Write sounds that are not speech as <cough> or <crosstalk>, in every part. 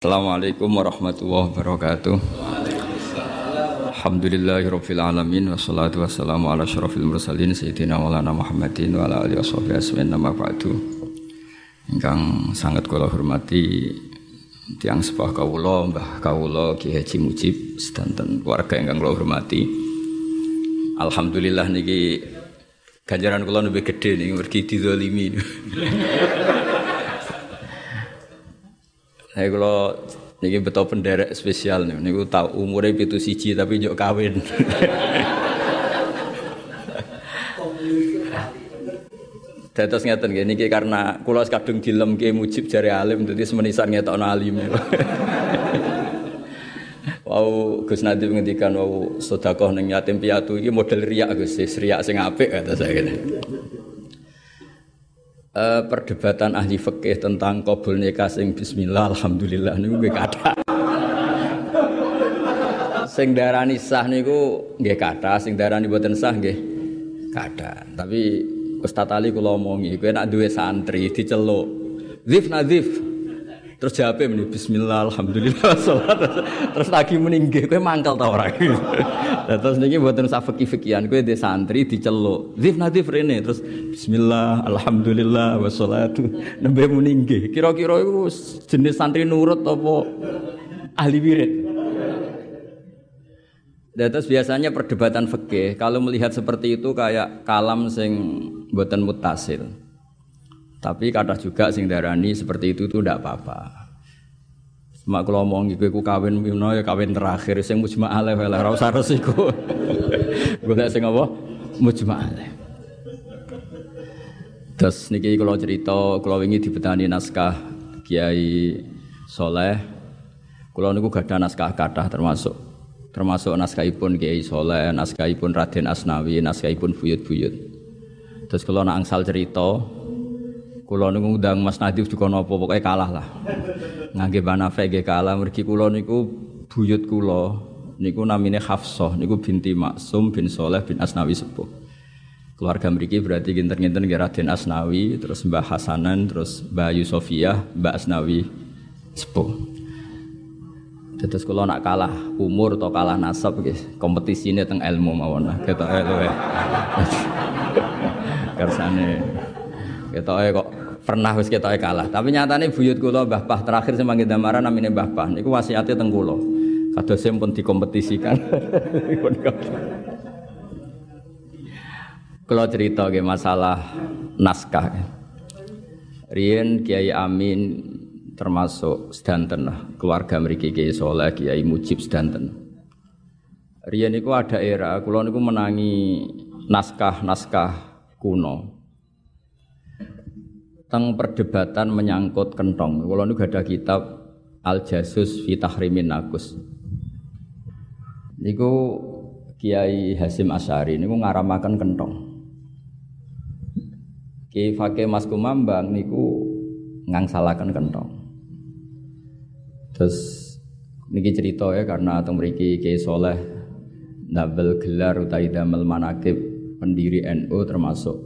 Assalamualaikum warahmatullahi wabarakatuh. Alhamdulillahirabbil alamin wassalatu wassalamu ala asyrafil mursalin sayyidina maulana Muhammadin wa ala alihi washabihi asmin nama ba'du. Ingkang sangat kula hormati tiang sepah kawula Mbah kawula Ki Haji Mujib sedanten keluarga ingkang kula hormati. Alhamdulillah niki ganjaran kula lebih gede nih mergi dizalimi. <laughs> Saya kalau niki betul penderek spesial nih, niku tahu umurnya itu siji tapi jok kawin. <laughs> Dados ngeten nggih niki karena kula kadung dilem ke mujib jari alim dadi semenisan ngetokno alim. <laughs> Wau Gus Nadib ngendikan wau sedekah ning yatim piatu iki model riak Gus, riak sing apik kata saya. Uh, perdebatan ahli fikih tentang kabul nikah sing bismillah alhamdulillah niku nggih kathah. sing darani sah niku nggih kathah, sing darani boten sah nggih kathah. Tapi Ustaz Ali kula omongi, kowe nek duwe santri diceluk, "Zif nadif." Terus jawabnya meni bismillah alhamdulillah <laughs> salat. Terus lagi meninggi kowe mangkal ta ora? <laughs> terus niki mboten sak fikih-fikihan kowe de santri diceluk. Zif nadif rene terus bismillah alhamdulillah wassalatu nembe meninggi. Kira-kira iku jenis santri nurut apa ahli wirid? Terus biasanya perdebatan fikih kalau melihat seperti itu kayak kalam sing mboten mutasil. Tapi kata juga sing darani seperti itu tuh tidak apa-apa. Mak kalau ngomong gitu, aku kawin mino ya kawin terakhir, sing mujma aleh lah, rasa resiko. <laughs> Gue sing apa? Mujma aleh. Terus niki kalau cerita, kalau ingin dibetani naskah Kiai Soleh, kalau niku ada naskah kata termasuk termasuk naskahipun Kiai Soleh, naskahipun Raden Asnawi, naskahipun Buyut-Buyut. Terus kalau nak angsal cerita, Kulo niku ngundang Mas Nadif juga nopo pokoknya kalah lah. Ngangge banafe nggih kalah mergi kulo niku buyut kulo niku namine Hafsah niku binti Maksum bin Soleh bin Asnawi sepuh. Keluarga mriki berarti ginten-ginten nggih Raden Asnawi, terus Mbah Hasanan, terus Mbah Yusofiyah, Mbah Asnawi sepuh. Terus kalau nak kalah umur atau kalah nasab guys, kompetisinya teng ilmu mawon lah. Kita <laughs> ya. Kersane. Kita kok pernah wis kita kalah. Tapi nyatane buyut kula Mbah Pah terakhir sing manggil damaran namine Mbah Pah niku wasiate teng kula. Kados pun dikompetisikan. <laughs> Kalau cerita ke masalah naskah. Rien Kiai Amin termasuk sedanten keluarga mriki Kiai Soleh Kiai Mujib sedanten. Rien niku ada era kula niku menangi naskah-naskah kuno teng perdebatan menyangkut kentong. Kalau nu ada kitab Al Jasus fi Tahrimin Nakus. Niku Kiai Hasim Asyari niku ngaramaken kentong. Kiai Fakih Mas Kumambang niku ngangsalaken kentong. Terus niki cerita ya karena teng mriki Kiai Soleh Nabel gelar utai damel manakib pendiri NU termasuk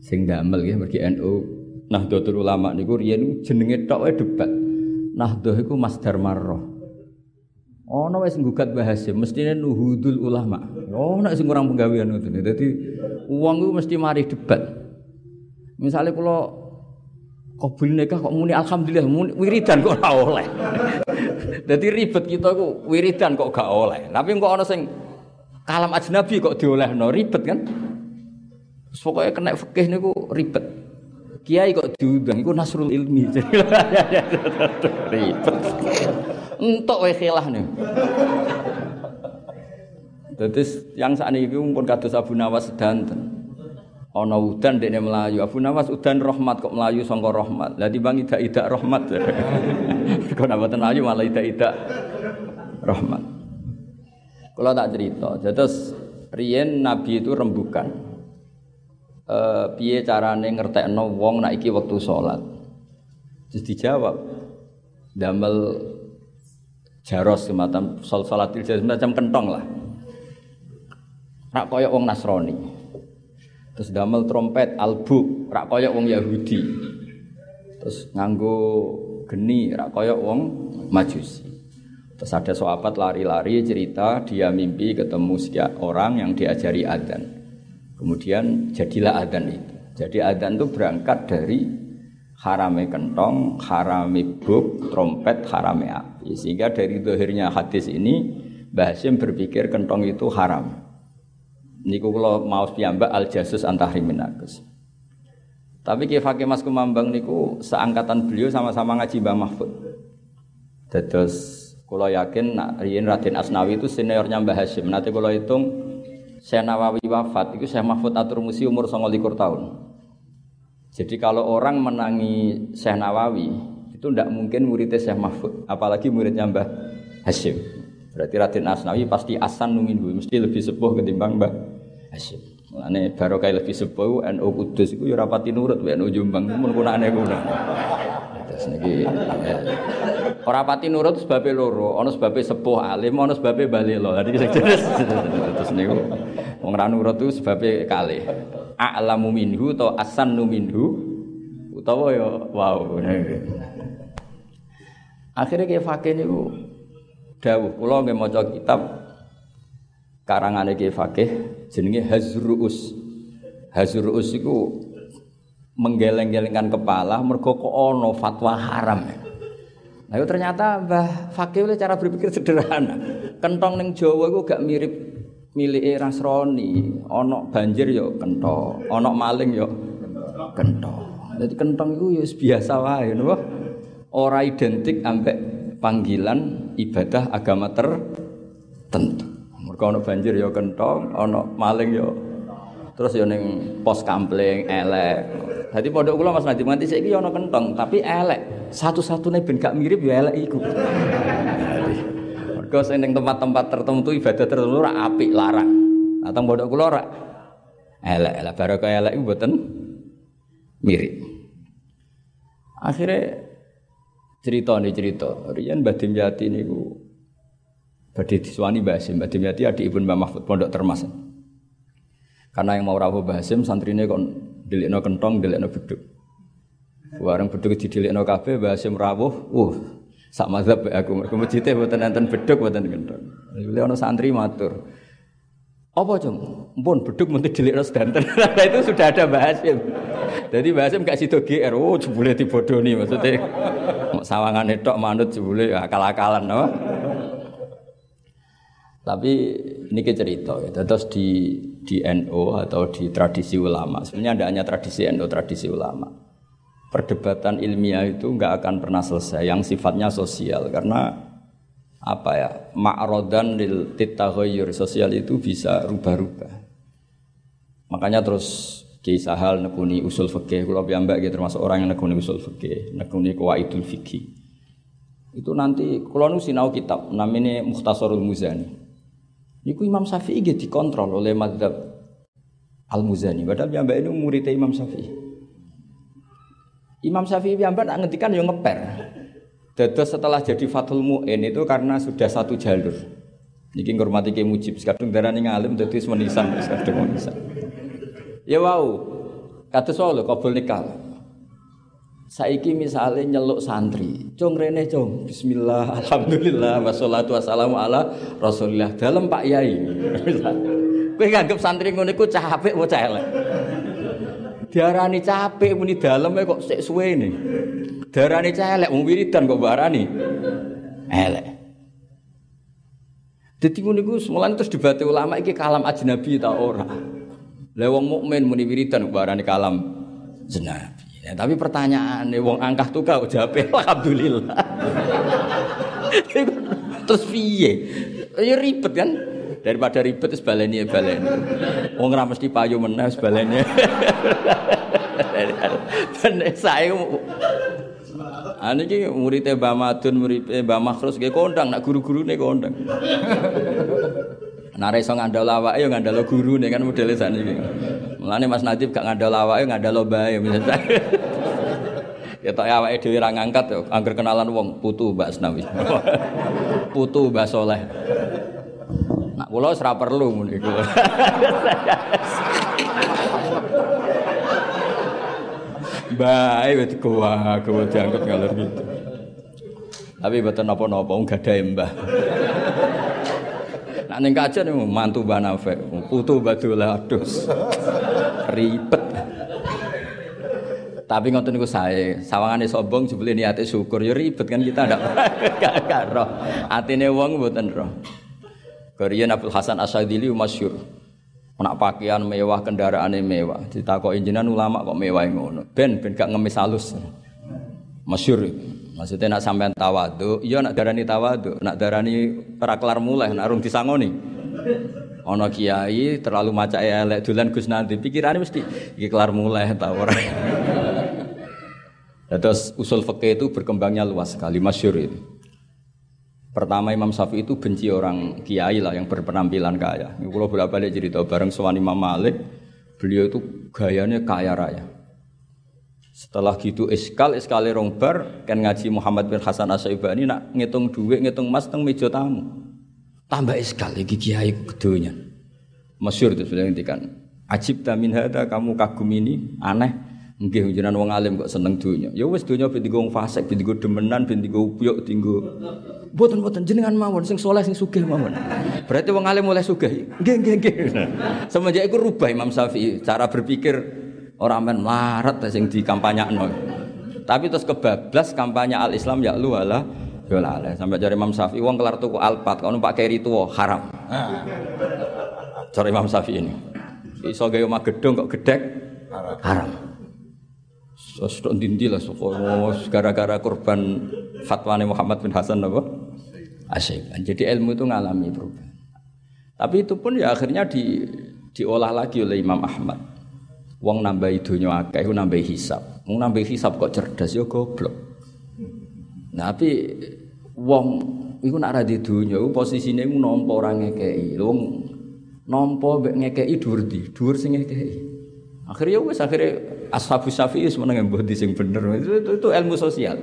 sing damel ya mergi NU Nahdlatul Ulama niku riyen jenenge tok wae debat. Nahdlah iku masdar marrah. Ono wis nggugat bahasa mestine nuhudul ulama. Oh nek sing kurang penggawean ngoten. Dadi wong iku mesti mari debat. Misalnya kalau kabul nikah kok muni alhamdulillah muni wiridan kok ora oleh. <laughs> Dadi ribet kita ku wiridan kok gak oleh. Tapi kok ana sing kalam ajnabi kok diolehno ribet kan. Pokoknya kena fikih niku ribet. Kiai kok diundang iku nasrul ilmi. <laughs> Ribet. Entuk wae khilah nih. Dadi yang saat ini pun kados Abu Nawas sedanten. Ana udan dekne melayu. Abu Nawas udan rahmat kok melayu sangka rahmat. Lah timbang idak-idak rahmat. <laughs> Kok mboten melayu malah idak-idak rahmat. Kalau tak cerita, terus Rien Nabi itu rembukan uh, piye carane ngertekno wong nak iki wektu salat. Terus dijawab damel jaros semacam sol salatil semacam kentong lah. Rak koyok wong Nasrani. Terus damel trompet albu rak koyok wong Yahudi. Terus nganggo geni, rak kaya wong majusi. Terus ada sahabat lari-lari cerita dia mimpi ketemu sekian orang yang diajari adzan. Kemudian jadilah adzan itu. Jadi adzan itu berangkat dari harame kentong, harame buk, trompet, harame api. Sehingga dari dohirnya hadis ini Mbah berpikir kentong itu haram. Niku kalau mau piyambak al jasus antahri minakus. Tapi Ki Fakih Mas Kumambang niku seangkatan beliau sama-sama ngaji Mbah Mahfud. Terus kalau yakin nak Riyin Raden Asnawi itu seniornya Mbah Hasim. Nanti kalau hitung saya Nawawi wafat itu saya Mahfud Atur Musi umur 29 tahun. Jadi kalau orang menangi Syekh Nawawi itu tidak mungkin muridnya Syekh Mahfud, apalagi muridnya Mbah Hashim. Berarti Raden Asnawi pasti asan numinhu, mesti lebih sepuh ketimbang Mbah Hashim. Mulane barokah lebih sepuh NU Kudus iku ya rapati nurut NU Jombang mun kunane kuna. Niki eh, ora pati nurut sebabe loro, ana sebabe sepuh alim, ana sebabe balelo. Dadi jelas terus niku wong ra nurut itu sebabe kalih a'lamu minhu atau asannu minhu utawa ya wow. Akhirnya kayak fakih niku dawuh kula nggih maca kitab karangane kayak fakih jenenge Hazruus. Hazruus iku menggeleng-gelengkan kepala mergo kok ana fatwa haram. Nah, itu ternyata Mbah Fakih oleh cara berpikir sederhana. Kentong ning Jawa iku gak mirip milik Rasroni, onok banjir yo kentong, onok maling yo kentong. Jadi kentong itu ya biasa wae, napa? Ora identik ambek panggilan ibadah agama tertentu. Mergo ono banjir yo kentong, ono maling yo terus yo ning pos kampling elek. Dadi pondok kula Mas Nadi nganti saiki yo ono kentong, tapi elek. Satu-satunya ben gak mirip yo elek iku. Mergo sing tempat-tempat tertentu ibadah tertentu ora apik larang. Nah teng pondok kula ora elek-elek barokah elek iku mboten mirip. Akhirnya cerita nih cerita. Rian Mbah Dimyati niku badhe diswani Mbah Hasim. Mbah Dimyati adik ibu Mbah Mahfud pondok termas. Karena yang mau rawuh Mbah santrine kon delikno kentong, delikno beduk. Warang beduk didelikno kabeh Mbah Hasim rawuh, uh sak mazhab aku mergo masjide mboten enten beduk mboten kentong. Lha ana santri matur. Apa cung? Mpun beduk mesti delikno sedanten. <laughs> Nah itu sudah ada Mbah Hasim. Jadi Mbah Hasim gak sido GR, oh jebule dibodoni maksudnya. Sawangane tok manut jebule akal-akalan no? Tapi ini cerita, gitu. terus di di NO atau di tradisi ulama. Sebenarnya tidak hanya tradisi NO, tradisi ulama. Perdebatan ilmiah itu nggak akan pernah selesai, yang sifatnya sosial karena apa ya makrodan lil titaghayyur sosial itu bisa rubah-rubah. Makanya terus Ki Sahal nekuni usul fikih, kula piyambak gitu termasuk orang yang nekuni usul fikih, nekuni qawaidul fikih. Itu nanti kula nu sinau kitab namanya Mukhtasarul Muzani. Niku Imam Syafi'i gitu dikontrol oleh madhab Al Muzani. Padahal piyambak ini muridnya Imam Syafi'i. Imam Syafi'i piyambak nak ngetikan yang ngeper. Dados setelah jadi Fathul Mu'in itu karena sudah satu jalur. Niki ngurmati ke mujib, kadung darani ngalim dadi menisan, kadung menisan. Ya wow, kata soal kabul nikah. Saiki misalnya nyeluk santri, cung rene cung, Bismillah, <laughs> Alhamdulillah, wassalatu wassalamu ala Rasulillah. Dalam Pak Yai, <laughs> Kowe nganggep santri ngono iku capek apa elek? Diarani capek muni daleme kok sik suwene. Diarani celek wong wiridan kok barani elek. Dadi ngono iku semulane terus dibate ulama iki kalam ajnabi ta ora. Lah wong mukmin muni wiridan barani kalam ajnabi. Ya, tapi pertanyaan wong angkah tuh kau jawab <laughs> alhamdulillah. Terus piye? Ya ribet kan? Daripada ribet terus baleni ya baleni. Wong ora mesti payu meneh baleni. <laughs> Dan saya Ane iki muridé Mbah Madun, muridé Mbah Makhrus nggih kondang nak guru-gurune kondang. Nah, iso ngandel awake ya ngandel gurune kan modele sakniki. Mulane Mas Nadib gak ngandel awake ngandel bae misalnya. <laughs> ya tok awake dhewe ra ngangkat ya angger kenalan wong putu Mbak Asnawi. <laughs> putu Mbak Soleh. Nak kula wis ra perlu ngono iku. <laughs> Bae wis gowa, gowa dianggap ngalor gitu. Tapi betul napa-napa enggak ada mbah. Nak ning kajen mantu Mbah Nafek, putu Badula adus. Ribet. Tapi ngoten niku sae, sawangane sombong jebule niate syukur ya ribet kan kita ndak <laughs> gak roh. Atine wong mboten roh. Kariyan Abdul Hasan Asyadili masyhur. Nak pakaian mewah, kendaraan mewah. Ditakoki jenengan ulama kok mewah ngono. Ben ben gak ngemis halus. Masyhur. Maksudnya nak sampean tawadu, iya nak darani tawadu, nak darani ora kelar mulai, nak rung disangoni. Ana kiai terlalu maca elek dolan Gus nanti pikirane mesti kelar mulai ta ora. <laughs> Terus usul fikih itu berkembangnya luas sekali, masyhur itu. Pertama Imam Syafi'i itu benci orang kiai lah yang berpenampilan kaya. Ini kalau berapa balik cerita bareng Suwani Imam Malik, beliau itu gayanya kaya raya. Setelah gitu iskal iskal rongbar kan ngaji Muhammad bin Hasan Asyaibani nak ngitung duit ngitung emas teng meja tamu. Tambah iskal iki kiai kedunya. Masyhur itu sudah ngendikan. Ajib tamin hada kamu kagum ini aneh. Nggih jenengan wong alim kok seneng dunya. Ya wis dunya ben digo fasik, ben digo demenan, ben digo upyuk, digo Mboten-mboten jenengan mawon sing soleh sing sugih mawon. Berarti wong alim mulai sugih. Nggih nggih nggih. Semenjak iku rubah Imam Syafi'i cara berpikir Orang men marat sing dikampanyakno. Tapi terus kebablas kampanye Al Islam ya lu ala ya Sampai jari Imam Syafi'i wong kelar tuku Alpat, kalau numpak keri tua haram. Cari Imam Syafi'i ini. Iso gawe omah gedung kok gedek haram. Terus tok dindi lah gara-gara korban fatwane Muhammad bin Hasan apa? Asyik. Jadi ilmu itu ngalami perubahan. Tapi itu pun ya akhirnya di, diolah lagi oleh Imam Ahmad. Wong nambah donya akeh iku nambah hisap. Wong nambah hisap kok cerdas ya goblok. Nah, tapi wong iku nak ra di donya posisine iku nampa ora ngekeki. Wong nampa mbek ngekeki dhuwur di, dhuwur sing ngekeki. Akhirnya wis akhirnya ashabus syafi'i semeneng mbah di sing bener. Itu, itu, itu ilmu sosial.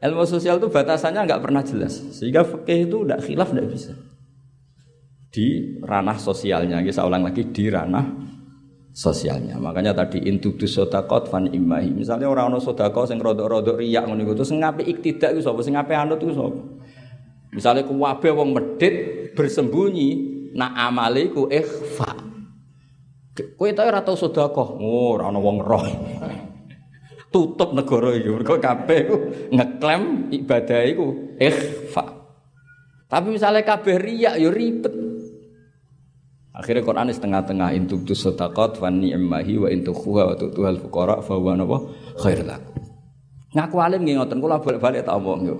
Ilmu sosial itu batasannya nggak pernah jelas. Sehingga fikih itu tidak khilaf tidak bisa. Di ranah sosialnya, saya ulang lagi di ranah sosialnya. Makanya tadi intudu sodakot fan imahi. Misalnya orang orang sodakot yang rodok-rodok riak ngono iku terus ngapi iktidak iku sapa sing ngapi anut sapa. Misalnya kuwabe wong medit bersembunyi nak amale iku ikhfa. Kowe ta ora tau sedekah. Oh, wong roh. <laughs> Tutup negara iki mergo iku ngeklaim ibadah iku ikhfa. Tapi misalnya kabeh riak ya ribet. Akhirnya Quran di setengah-tengah intuk tu sedekat wa ni'mahi wa intukhuha wa tu'tuhal fuqara fa huwa napa khair lakum. Ngaku alim nggih ngoten kula balik-balik tak omong yo.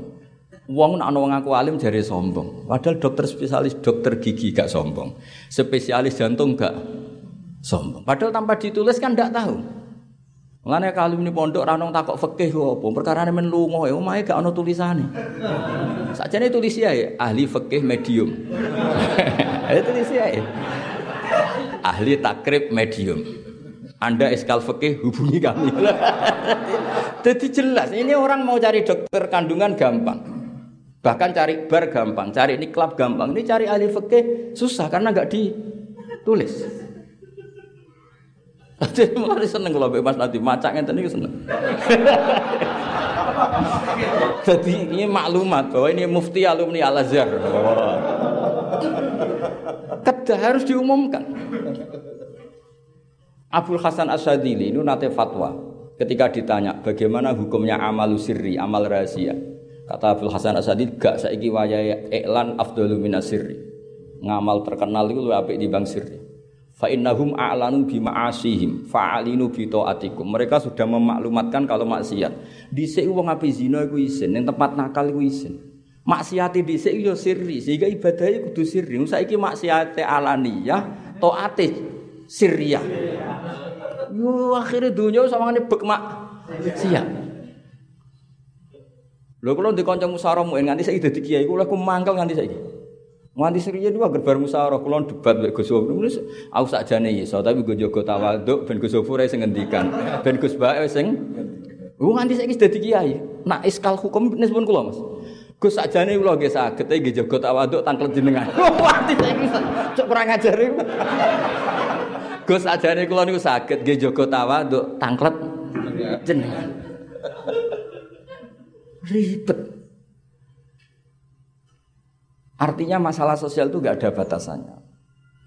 Wong nak ana ngaku alim jare sombong. Padahal dokter spesialis dokter gigi gak sombong. Spesialis jantung gak sombong. Padahal tanpa ditulis kan ndak tahu. Mulane kalau ini pondok ra nong takok fikih ku apa? Perkarane men lunga ya omahe gak ana tulisane. Sakjane tulis ya ahli fikih medium. <laughs> Itu ya ahli takrib medium. Anda eskal fikih hubungi kami. <laughs> Jadi jelas ini orang mau cari dokter kandungan gampang. Bahkan cari bar gampang, cari ini klub gampang. Ini cari ahli fikih susah karena nggak ditulis. <laughs> Jadi mulai seneng kalau bebas nanti macak ngeten ini seneng. <laughs> Jadi ini maklumat bahwa ini mufti alumni Al Azhar. Kedah harus diumumkan. Abdul Hasan Asyadili ini nate fatwa ketika ditanya bagaimana hukumnya amal sirri, amal rahasia. Kata Abdul Hasan Asyadili gak saiki wayai iklan afdalu minasirri. Ngamal terkenal itu lebih apik di bang sirri. Fa innahum a'lanu bi ma'asihim fa'alinu bi taatikum. Mereka sudah memaklumatkan kalau maksiat. Dhisik wong api zina iku isin, ning tempat nakal iku isin. Maksiate dhisik yo sirri, sehingga ibadahnya kudu sirri. Saiki maksiate alaniyah, taate sirriyah. Yo akhirnya dunia sama ini bek mak siap. Lho kula di kanca musyawarah nganti saiki dadi kiai kula ku mangkel nganti saiki. Nganti serius dua gerbar musyawarah kula debat mek Gus Wofur. Aku sakjane iso tapi gue jaga tawaduk ben Gus Wofur sing ngendikan. Ben Gus Bae sing nganti saiki dadi kiai. Nak iskal hukum pun kula Mas. Gus sakjane kula nggih saged nggih jaga tawaduk tangklet jenengan. Nganti saiki cok kurang ajar Gus sajane kula niku saged nggih jaga tawaduk tangklet jenengan. Ribet. Artinya masalah sosial itu nggak ada batasannya.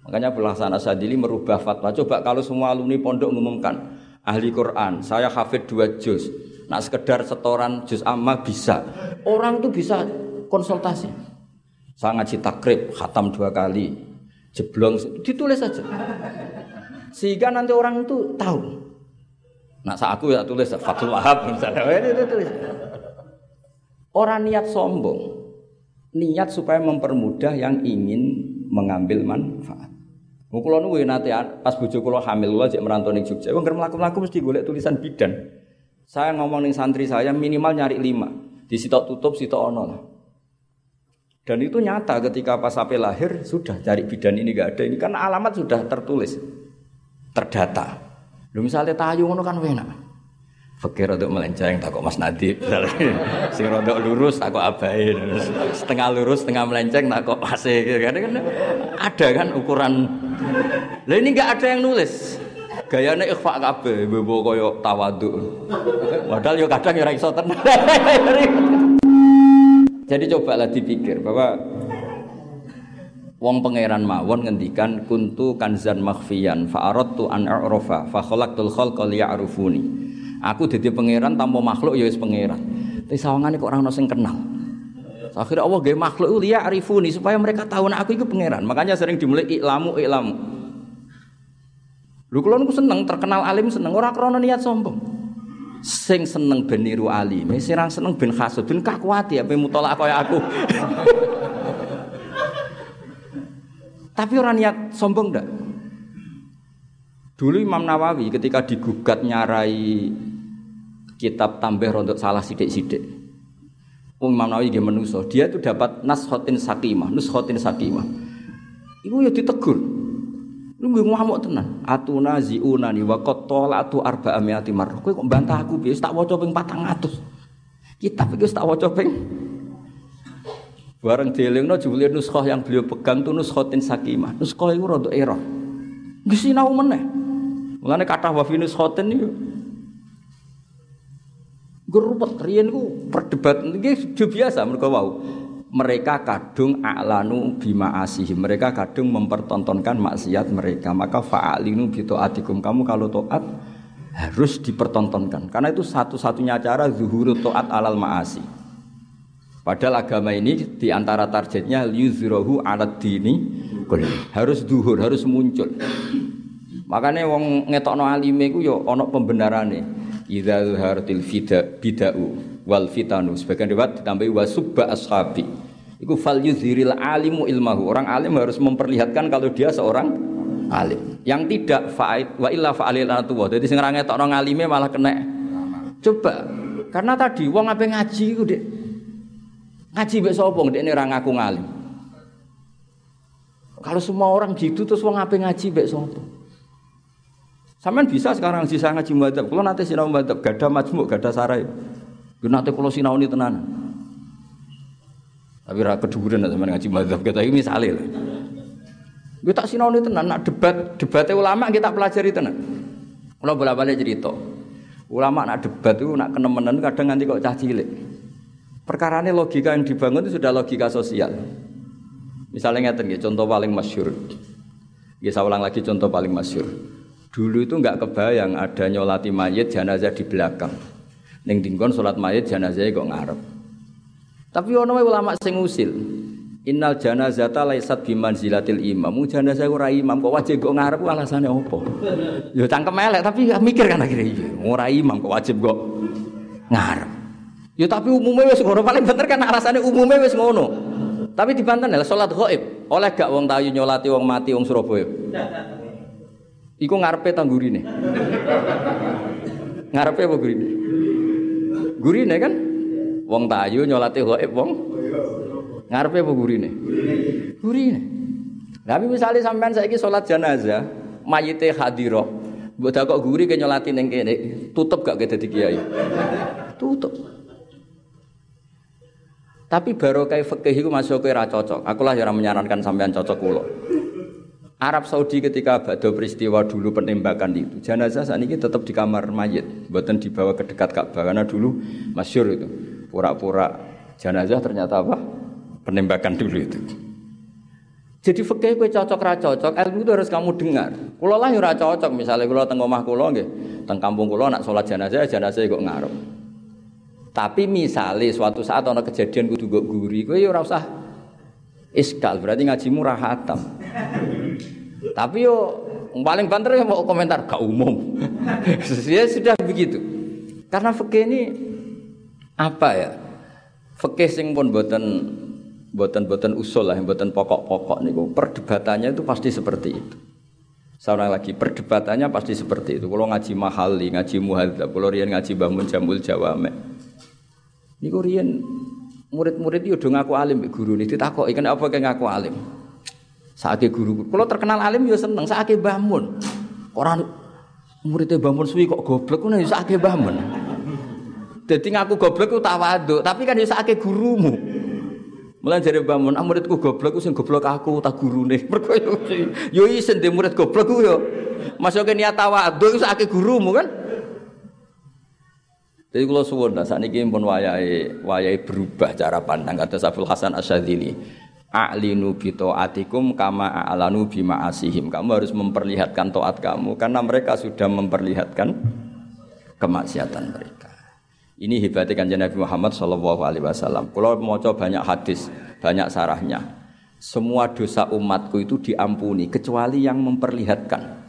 Makanya Pelaksana Sadili merubah fatwa. Coba kalau semua alumni pondok mengumumkan ahli Quran, saya hafid dua juz. Nak sekedar setoran juz amma bisa. Orang tuh bisa konsultasi. Saya ngaji takrib, khatam dua kali, jeblong, ditulis saja. Sehingga nanti orang itu tahu. Nah, saat aku ya tulis Fatul Wahab misalnya, itu tulis. Orang niat sombong, niat supaya mempermudah yang ingin mengambil manfaat. Kula nu nate pas bojo kula hamil kula cek merantau ning Jogja. Wong mlaku-mlaku mesti golek tulisan bidan. Saya ngomong ning santri saya minimal nyari lima. Di sitok tutup, sitok ono lah. Dan itu nyata ketika pas sampai lahir sudah cari bidan ini gak ada. Ini kan alamat sudah tertulis, terdata. Lu misalnya tayu ngono kan enak. Fakir untuk melenceng takut Mas Nadib. <laughs> Sing rodok lurus takut abai. Setengah lurus, setengah melenceng takut Mas gitu kan. Ada kan ukuran. Lah ini enggak ada yang nulis. Gayane ikhfa kabeh, bebo koyo tawadhu. Padahal yo kadang ora iso tenan. <laughs> Jadi cobalah dipikir bahwa Wong pangeran mawon ngendikan kuntu kanzan makhfiyan fa aradtu an a'rafa fa khalaqtul khalqa liya'rufuni. Aku jadi pangeran tanpa makhluk ya wis pangeran. Tapi sawangane kok orang ono sing kenal. Akhirnya Allah gaya makhluk itu liya arifuni supaya mereka tahu nak aku itu pangeran. Makanya sering dimulai iklamu iklamu. Lu kalau aku seneng terkenal alim seneng orang krono niat sombong. Sing seneng ben niru alim, sing seneng ben hasud ben kakuati apa mutolak kaya aku. <laughs> Tapi orang niat sombong ndak? Dulu Imam Nawawi ketika digugat nyarai kitab tambah rontok salah sidik-sidik. Imam Nawawi dia menuso, dia itu dapat nashotin sakimah, nushotin sakimah. Iku ya ditegur. Lu gue ngamuk tenan. Atuna ziunani wa qad talatu arba'a mi'ati marrah. Kowe kok bantah aku piye? Tak waca ping 400. Kitab iki tak waca ping Bareng dielingno jebule nuskah yang beliau pegang tuh nuskhotin sakimah. Nuskah iku rada error. Nggih sinau meneh. Mulane kata wa finus khoten niku Gerupet riyen ku perdebat iki biasa mereka wau. Mereka kadung a'lanu bima asih. Mereka kadung mempertontonkan maksiat mereka. Maka fa'alinu atikum Kamu kalau taat harus dipertontonkan. Karena itu satu-satunya cara zuhuru taat alal ma'asi. Padahal agama ini di antara targetnya liuzrohu alat dini harus duhur, harus muncul. Makanya wong ngetokno alime iku ya ana pembenarane. Idza zuharatil fida bida'u wal fitanu. Sebagian riwayat ditambahi wasubba ashabi. Iku fal yuzhiril alimu ilmahu. Orang alim harus memperlihatkan kalau dia seorang alim. Yang tidak fa'id wa illa fa'alil anatuwa. Jadi sing ora ngetokno ngalime malah kena. Coba. Karena tadi wong ape ngaji iku Dik. Ngaji mbek sapa ndekne ora ngaku ngalim. Kalau semua orang gitu terus wong ape ngaji mbek sapa? Sampean bisa sekarang sisa ngaji madzhab. Kalau nanti sinau madzhab, gada majmuk, gada sarai. Gue nanti kalau sinau ini tenan. Tapi ra keduren sampean ngaji madzhab kita ini misalnya lah. Gue tak sinau tenan, nak debat debatnya ulama kita pelajari tenan. Kalau bolak balik cerita, ulama nak debat itu nak kenemenan kadang nanti kok cah cilik. Perkara ini logika yang dibangun itu sudah logika sosial. Misalnya ngeten contoh paling masyur. Ya saya ulang lagi contoh paling masyur. Dulu itu nggak kebayang ada nyolati mayit jenazah di belakang. Neng dingkon sholat mayit jenazah kok ngarep. Tapi ono ulama sing usil. Innal janazata laisat bimanzilatil imam. Jenazah ora imam kok wajib kok ngarep alasannya opo? <laughs> Ya cangkem elek tapi mikir kan akhirnya iya. Ora imam kok wajib kok ngarep. Ya tapi umumnya wis ngono paling bener kan alasannya umumnya wis ngono. Tapi dibanten lah sholat gaib. Oleh gak wong tayu nyolati wong mati wong Surabaya. Iku ngarepe ta gurine? <laughs> ngarepe apa gurine? Gurine kan? Wong tayu nyolati gaib wong. Ngarepe apa gurine? Gurine. Tapi misalnya sampean saiki salat jenazah, mayite hadiro, mbok kok guri ke nyolati ning kene, tutup gak ke dadi kiai? Tutup. Tapi baru fikih itu masuk ke cocok. Aku lah yang menyarankan sampean cocok kulo. Arab Saudi ketika badai peristiwa dulu penembakan itu jenazah saat ini tetap di kamar mayit buatan dibawa ke dekat Ka'bah karena dulu masyur itu pura-pura jenazah ternyata apa penembakan dulu itu Jadi fikih kowe cocok ra cocok, ilmu itu harus kamu dengar. Kula lah cocok, misalnya kula teng omah kula nggih, teng kampung kula nak salat jenazah, jenazah kok ngarep. Tapi misalnya suatu saat ana kejadian kudu nggo guri, ya ora usah iskal, berarti ngajimu ra hatam. Tapi yo paling banter ya mau komentar gak umum. <laughs> ya sudah begitu. Karena fikih ini apa ya? Fikih sing pun boten boten-boten usul lah, boten pokok-pokok niku. Perdebatannya itu pasti seperti itu. Seorang lagi perdebatannya pasti seperti itu. Kalau ngaji mahali, ngaji muhadzab, kalau rian ngaji bangun jamul jawame. Niku rian murid-murid itu ngaku alim guru nih ditakok ikan apa kayak ngaku alim. Saatnya guru, kalau terkenal alim ya seneng. Saatnya bangun, orang muridnya bangun suwi kok goblok, ya saatnya bangun. Jadi ngaku goblok itu tawaduk, tapi kan ya saatnya gurumu. Mulai bangun, ah muridku goblok, sing goblok aku, tak guru nih. <laughs> Mereka yo isen murid goblok yo. Masuk ke niat tawaduk, itu sakit gurumu kan? Jadi kalau suwun, nah saat ini pun wayai, wayai berubah cara pandang. Kata Saful Hasan Asyadili, A'linu bito atikum kama a'lanu bima asihim. Kamu harus memperlihatkan toat kamu, karena mereka sudah memperlihatkan kemaksiatan mereka. Ini hebatnya kanjeng Nabi Muhammad Shallallahu Alaihi Wasallam. Kalau mau coba banyak hadis, banyak sarahnya. Semua dosa umatku itu diampuni kecuali yang memperlihatkan.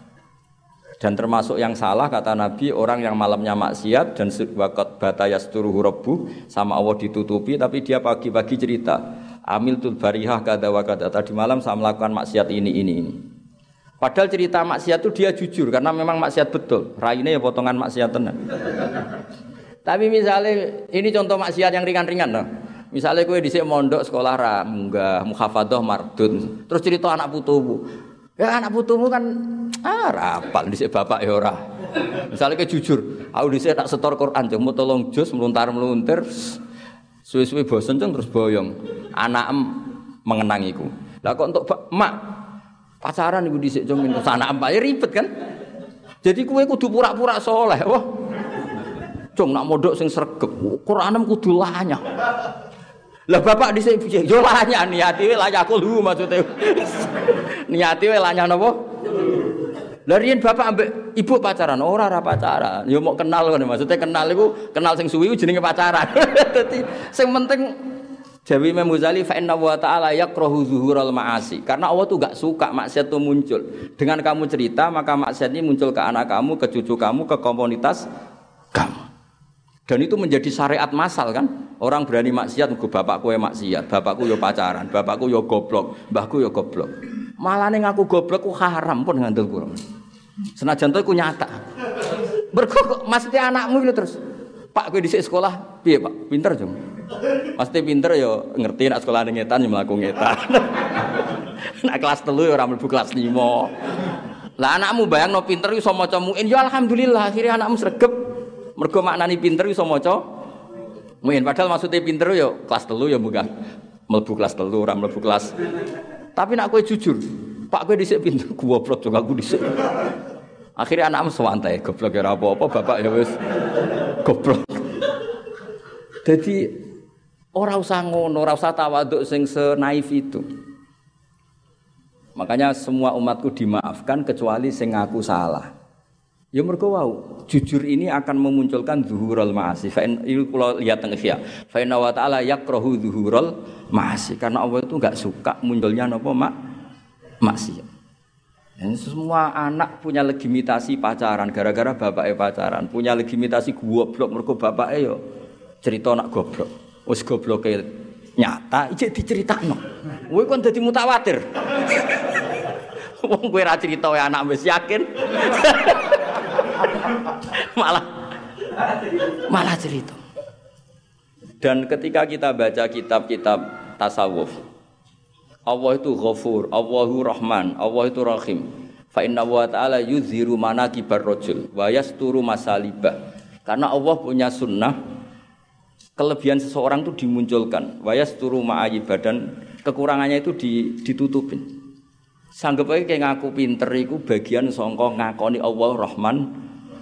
Dan termasuk yang salah kata Nabi orang yang malamnya maksiat dan wakat batayas turuhu robbu sama Allah ditutupi tapi dia pagi-pagi cerita amil tul barihah kada wakada tadi malam saya melakukan maksiat ini ini ini. Padahal cerita maksiat itu dia jujur karena memang maksiat betul. Raine ya potongan maksiat tenan. Tapi misalnya ini contoh maksiat yang ringan-ringan loh. Misalnya gue di mondok sekolah ra munggah muhafadah mardun. Terus cerita anak putumu. Ya anak putumu kan ah rapal di bapak ya ora. Misalnya ke jujur, aku di tak setor Quran cuma tolong jus meluntar meluntir. Suwe-suwe bosen terus boyong. Anak mengenangiku. Lah kok untuk mak pacaran ibu dhisik cung anak em ya ribet kan? Jadi kue kudu pura-pura soleh. Wah, Cung nak modok sing sregep, Quranem kudu lanyah. Lah bapak dhisik piye? Yo lanyah niati wae layakul hu maksude. <laughs> niati wae lanyah napa? Lah riyen bapak ambek ibu pacaran, ora ora pacaran. Yo mau kenal kan maksudnya kenal iku kenal sing suwi jenenge pacaran. <laughs> Dadi sing penting Jawi Imam Ghazali fa inna wa ta'ala yakrahu zuhural ma'asi. Karena Allah tuh gak suka maksiat itu muncul. Dengan kamu cerita maka maksiat ini muncul ke anak kamu, ke cucu kamu, ke komunitas. Dan itu menjadi syariat masal kan. Orang berani maksiat nggo bapakku ya maksiat, bapakku yo pacaran, bapakku yo goblok, mbahku yo goblok. Malah ning aku goblok ku haram pun ngandel kula. Senajan to iku nyata. Mergo maksudnya anakmu itu terus Pak kowe dhisik sekolah piye Pak? Pinter jong. Pasti pinter yo ngerti nak sekolah ngetan yo mlaku ngetan. <laughs> nak kelas telu yo ora mlebu kelas 5. Lah anakmu bayangno pinter iso maca muin yo alhamdulillah akhirnya anakmu sregep Mergo maknani pinter iso maca muin. Padahal maksudnya pinter yo kelas telu ya bukan mlebu kelas telu ora mlebu kelas. Tapi nak kowe jujur, Pak kowe dhisik pinter goblok juga aku dhisik. Akhirnya anakmu sewantai, goblok ya apa-apa, bapak ya wis goblok. Jadi ora usah ngono, ora usah tawaduk sing senaif itu. Makanya semua umatku dimaafkan kecuali sing ngaku salah. Ya mergo wau, jujur ini akan memunculkan zuhurul ma'asi. Fa ini kalau lihat teng Ihya. Fa inna wa ta'ala yakrahu zuhurul ma'asi. Karena Allah itu enggak suka munculnya napa mak maksiat. Dan semua anak punya legitimasi pacaran gara-gara bapaknya pacaran, punya legitimasi goblok mergo bapaknya yo cerita anak goblok. Wis gobloke nyata ijek diceritakno. Kowe kon dadi mutawatir. <laughs> Wong kowe ra cerita anak wis yakin. <laughs> <laughs> malah malah cerita. Dan ketika kita baca kitab-kitab tasawuf, Allah itu ghafur, Allahu Rahman, Allah itu Rahim. Fa inna wa ta'ala yuzhiru manakibar rajul wa yasturu masalibah. Karena Allah punya sunnah kelebihan seseorang itu dimunculkan. Wa yasturu ma'ayibah dan kekurangannya itu ditutupin. Sanggup aja kayak ngaku pinter itu bagian songkong ngakoni Allah Rahman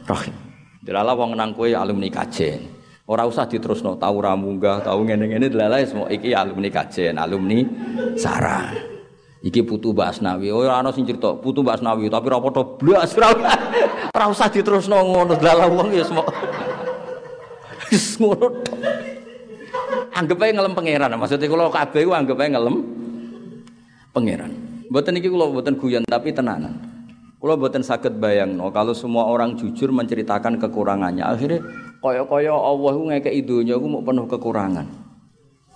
Rahim. Delala wong nang kowe alumni kajen. Ora usah diterusno tau ra munggah, tau ngene-ngene delala semua iki alumni kajen, alumni sarah. Iki putu Mbak Asnawi. Oh ora ana sing cerita putu Mbak Asnawi, tapi ora padha blas ora usah diterusno ngono. Dalah wong ya semua. Wis ngono. Anggap ae ngelem pangeran. Maksudnya kalau kabeh ku anggap ae ngelem pangeran. Mboten iki kula mboten guyon tapi tenanan. Kula mboten saged bayangno kalau semua orang jujur menceritakan kekurangannya. Akhirnya kaya-kaya Allah ku ngekeki donya ku mau penuh kekurangan.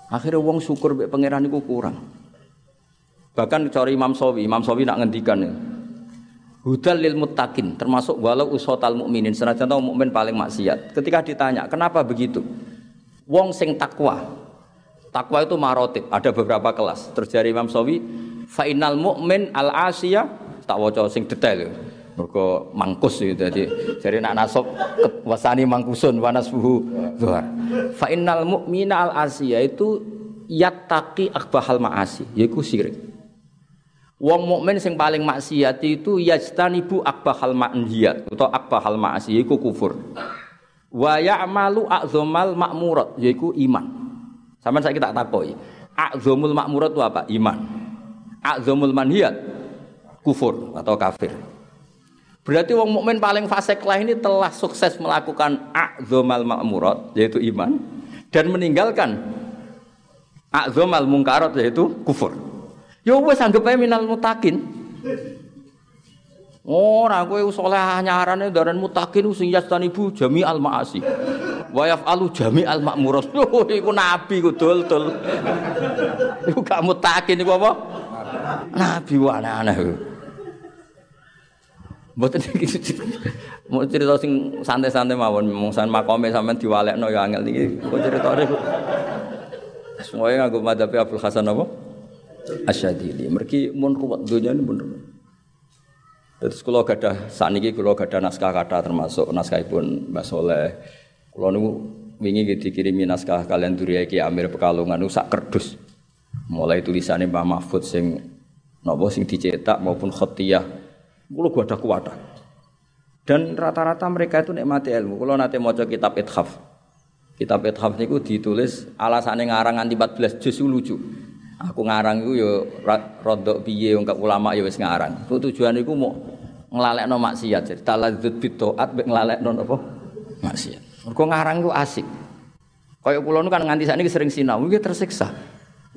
Akhirnya wong syukur mbek pangeran iku kurang. Bahkan cari Imam Sawi, Imam Sawi nak ngendikan ya. Hudal lil muttaqin, termasuk walau usotal mukminin, senajan tahu mukmin paling maksiat. Ketika ditanya, kenapa begitu? Wong sing takwa. Takwa itu marotip, ada beberapa kelas. Terus dari Imam Sawi, fainal mukmin al asia tak waca sing detail. Mergo mangkus gitu jadi jadi nak nasab wasani mangkusun wanasbuhu zuhar. Fa innal mu'mina al asia itu yattaqi akbahal ma'asi, yaiku syirik. Wong mukmin sing paling maksiat itu yajtanibu akbahal ma'nhiyat atau akbahal ma'asi yaiku kufur. Wa ya'malu a'zamal ma'murat yaiku iman. Sama saya kita takoi. A'zamul ma'murat itu apa? Iman. A'zamul manhiyat kufur atau kafir. Berarti wong mukmin paling fasik lah ini telah sukses melakukan a'zamal ma'murat yaitu iman dan meninggalkan a'zamal mungkarat yaitu kufur. Ya wis anggap ae minal mutakin. Ora kowe saleh nyarane daran mutakin sing yastanibu jami al maasi. Wa yafalu jami al makmurat. <laughs> Iku nabi ku dul-dul. Iku gak mutakin iku apa? Nabi wae aneh. Mboten iki mau cerita sing santai-santai mawon mung san makome sampean diwalekno ya angel iki. Kok ceritane Semuanya nganggo madhabi Abdul Hasan apa? asyadili. Mergi mun ruwet dunia ini mun ruwet. Terus kalau gada saat ini kalau gada naskah kata termasuk naskah pun Mbak Soleh. Kalau nunggu wingi dikirimi naskah kalian duri ki Amir Pekalongan sak kerdus. Mulai tulisannya Mbak Mahfud sing nopo sing dicetak maupun khotiyah. Kulo gua ada kuwata. Dan rata-rata mereka itu nikmati ilmu. Kalau nanti mau kitab ithaf, kitab ithaf niku ditulis alasannya ngarang anti 14 juz lucu. Aku ngarang iku ya rodok piye wong ulama ya wis ngarang. Ku tujuan iku mau nglalekno maksiat. Jadi taladzut bitaat mek nglalekno napa? Maksiat. Mergo ngarang iku asik. Kaya kula nu kan nganti sakniki sering sinau, iki tersiksa.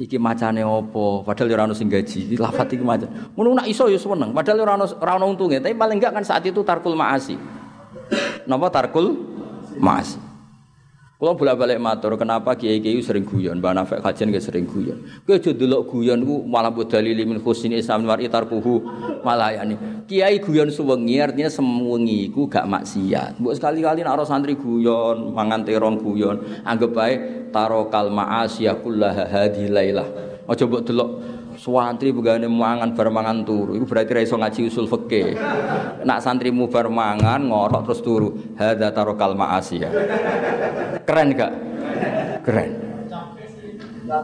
Iki macane opo? Padahal ora ono sing gaji. Iki lafat iki. Ngono nak iso ya seneng. Padahal ora ono ora ono untunge, tapi paling enggak kan saat itu tarkul maasi. Napa tarkul maasi? Kalau bolak-balik matur, kenapa kiai kiai sering guyon, mbak Nafek kajian gak sering guyon. Kau jodoh guyon ku malah buat dalil min khusni islam war ya nih. Kiai guyon suwengi artinya semengi ku gak maksiat. Buat sekali-kali nak santri guyon, mangan terong guyon, anggap baik tarokal ma'asiyah kullaha hadilailah. Ojo buat delok Suwantri begane mangan bar mangan turu. Iku berarti ra iso ngaji usul fikih. Nak santrimu bar mangan ngorok terus turu. Hadza tarokal ma'asiyah. Keren gak? Keren.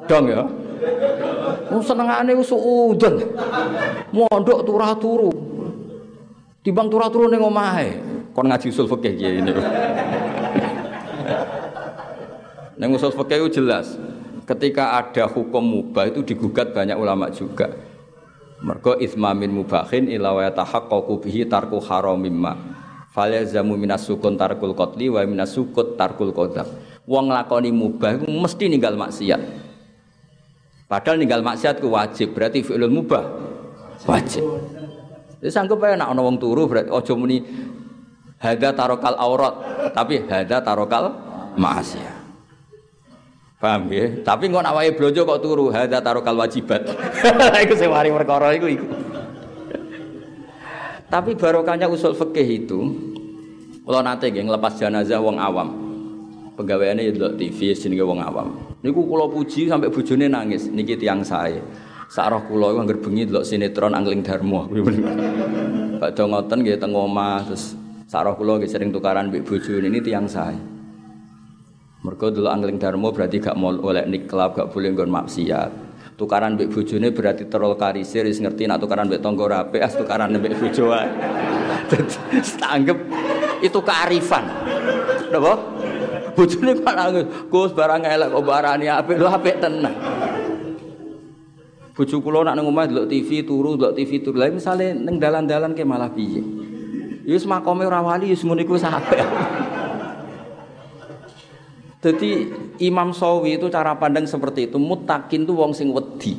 Dong ya. Oh senengane udan. Mondok turah turu. Timbang turah turu ning omahe. Kon ngaji usul fikih kiye ini. Ning usul fikih jelas ketika ada hukum mubah itu digugat banyak ulama juga. Mergo ismamin mubahin ila wa yatahaqqaqu bihi tarku haramimma. Falyazamu minas sukun tarkul qatli wa minas sukut tarkul qadab. Wong lakoni mubah itu mesti ninggal maksiat. Padahal ninggal maksiat ku wajib, berarti fi'lul mubah wajib. Jadi sanggup aja nak wong turu berarti ojo muni hada tarokal aurat, tapi hada tarokal maksiat. Paham ya? Tapi nak wae blojo kok turu hadza tarokal wajibat. <laughs> iku sing mari perkara iku iku. Tapi barokahnya usul fikih itu kalau nanti nggih ngelepas jenazah wong awam. Pegawaiannya ya delok TV jenenge wong awam. Niku kula puji sampai bojone nangis. Niki tiang saya. Sak roh kula iku anggere bengi delok sinetron Angling Darmo. <laughs> Badhe ngoten nggih teng terus sak roh kula sering tukaran mbek bojone ini tiang saya. Mergo dulu angling darmo berarti gak mau oleh niklab, gak boleh nggon maksiat. Tukaran mbek bojone berarti terol karisir wis ngerti nak tukaran mbek tangga rapi, as tukaran mbek bojo wae. <laughs> Tanggep itu kearifan. Napa? Bojone kok nangis, Gus barang elek kok barani apik lho apik tenan. Bojo nak nang omah TV turu, delok TV turu. Lah misale ning dalan-dalan ke malah piye? Ya wis makome ora wali wis ngono iku. Jadi Imam Sawi itu cara pandang seperti itu. Mutakin itu wong sing wedi.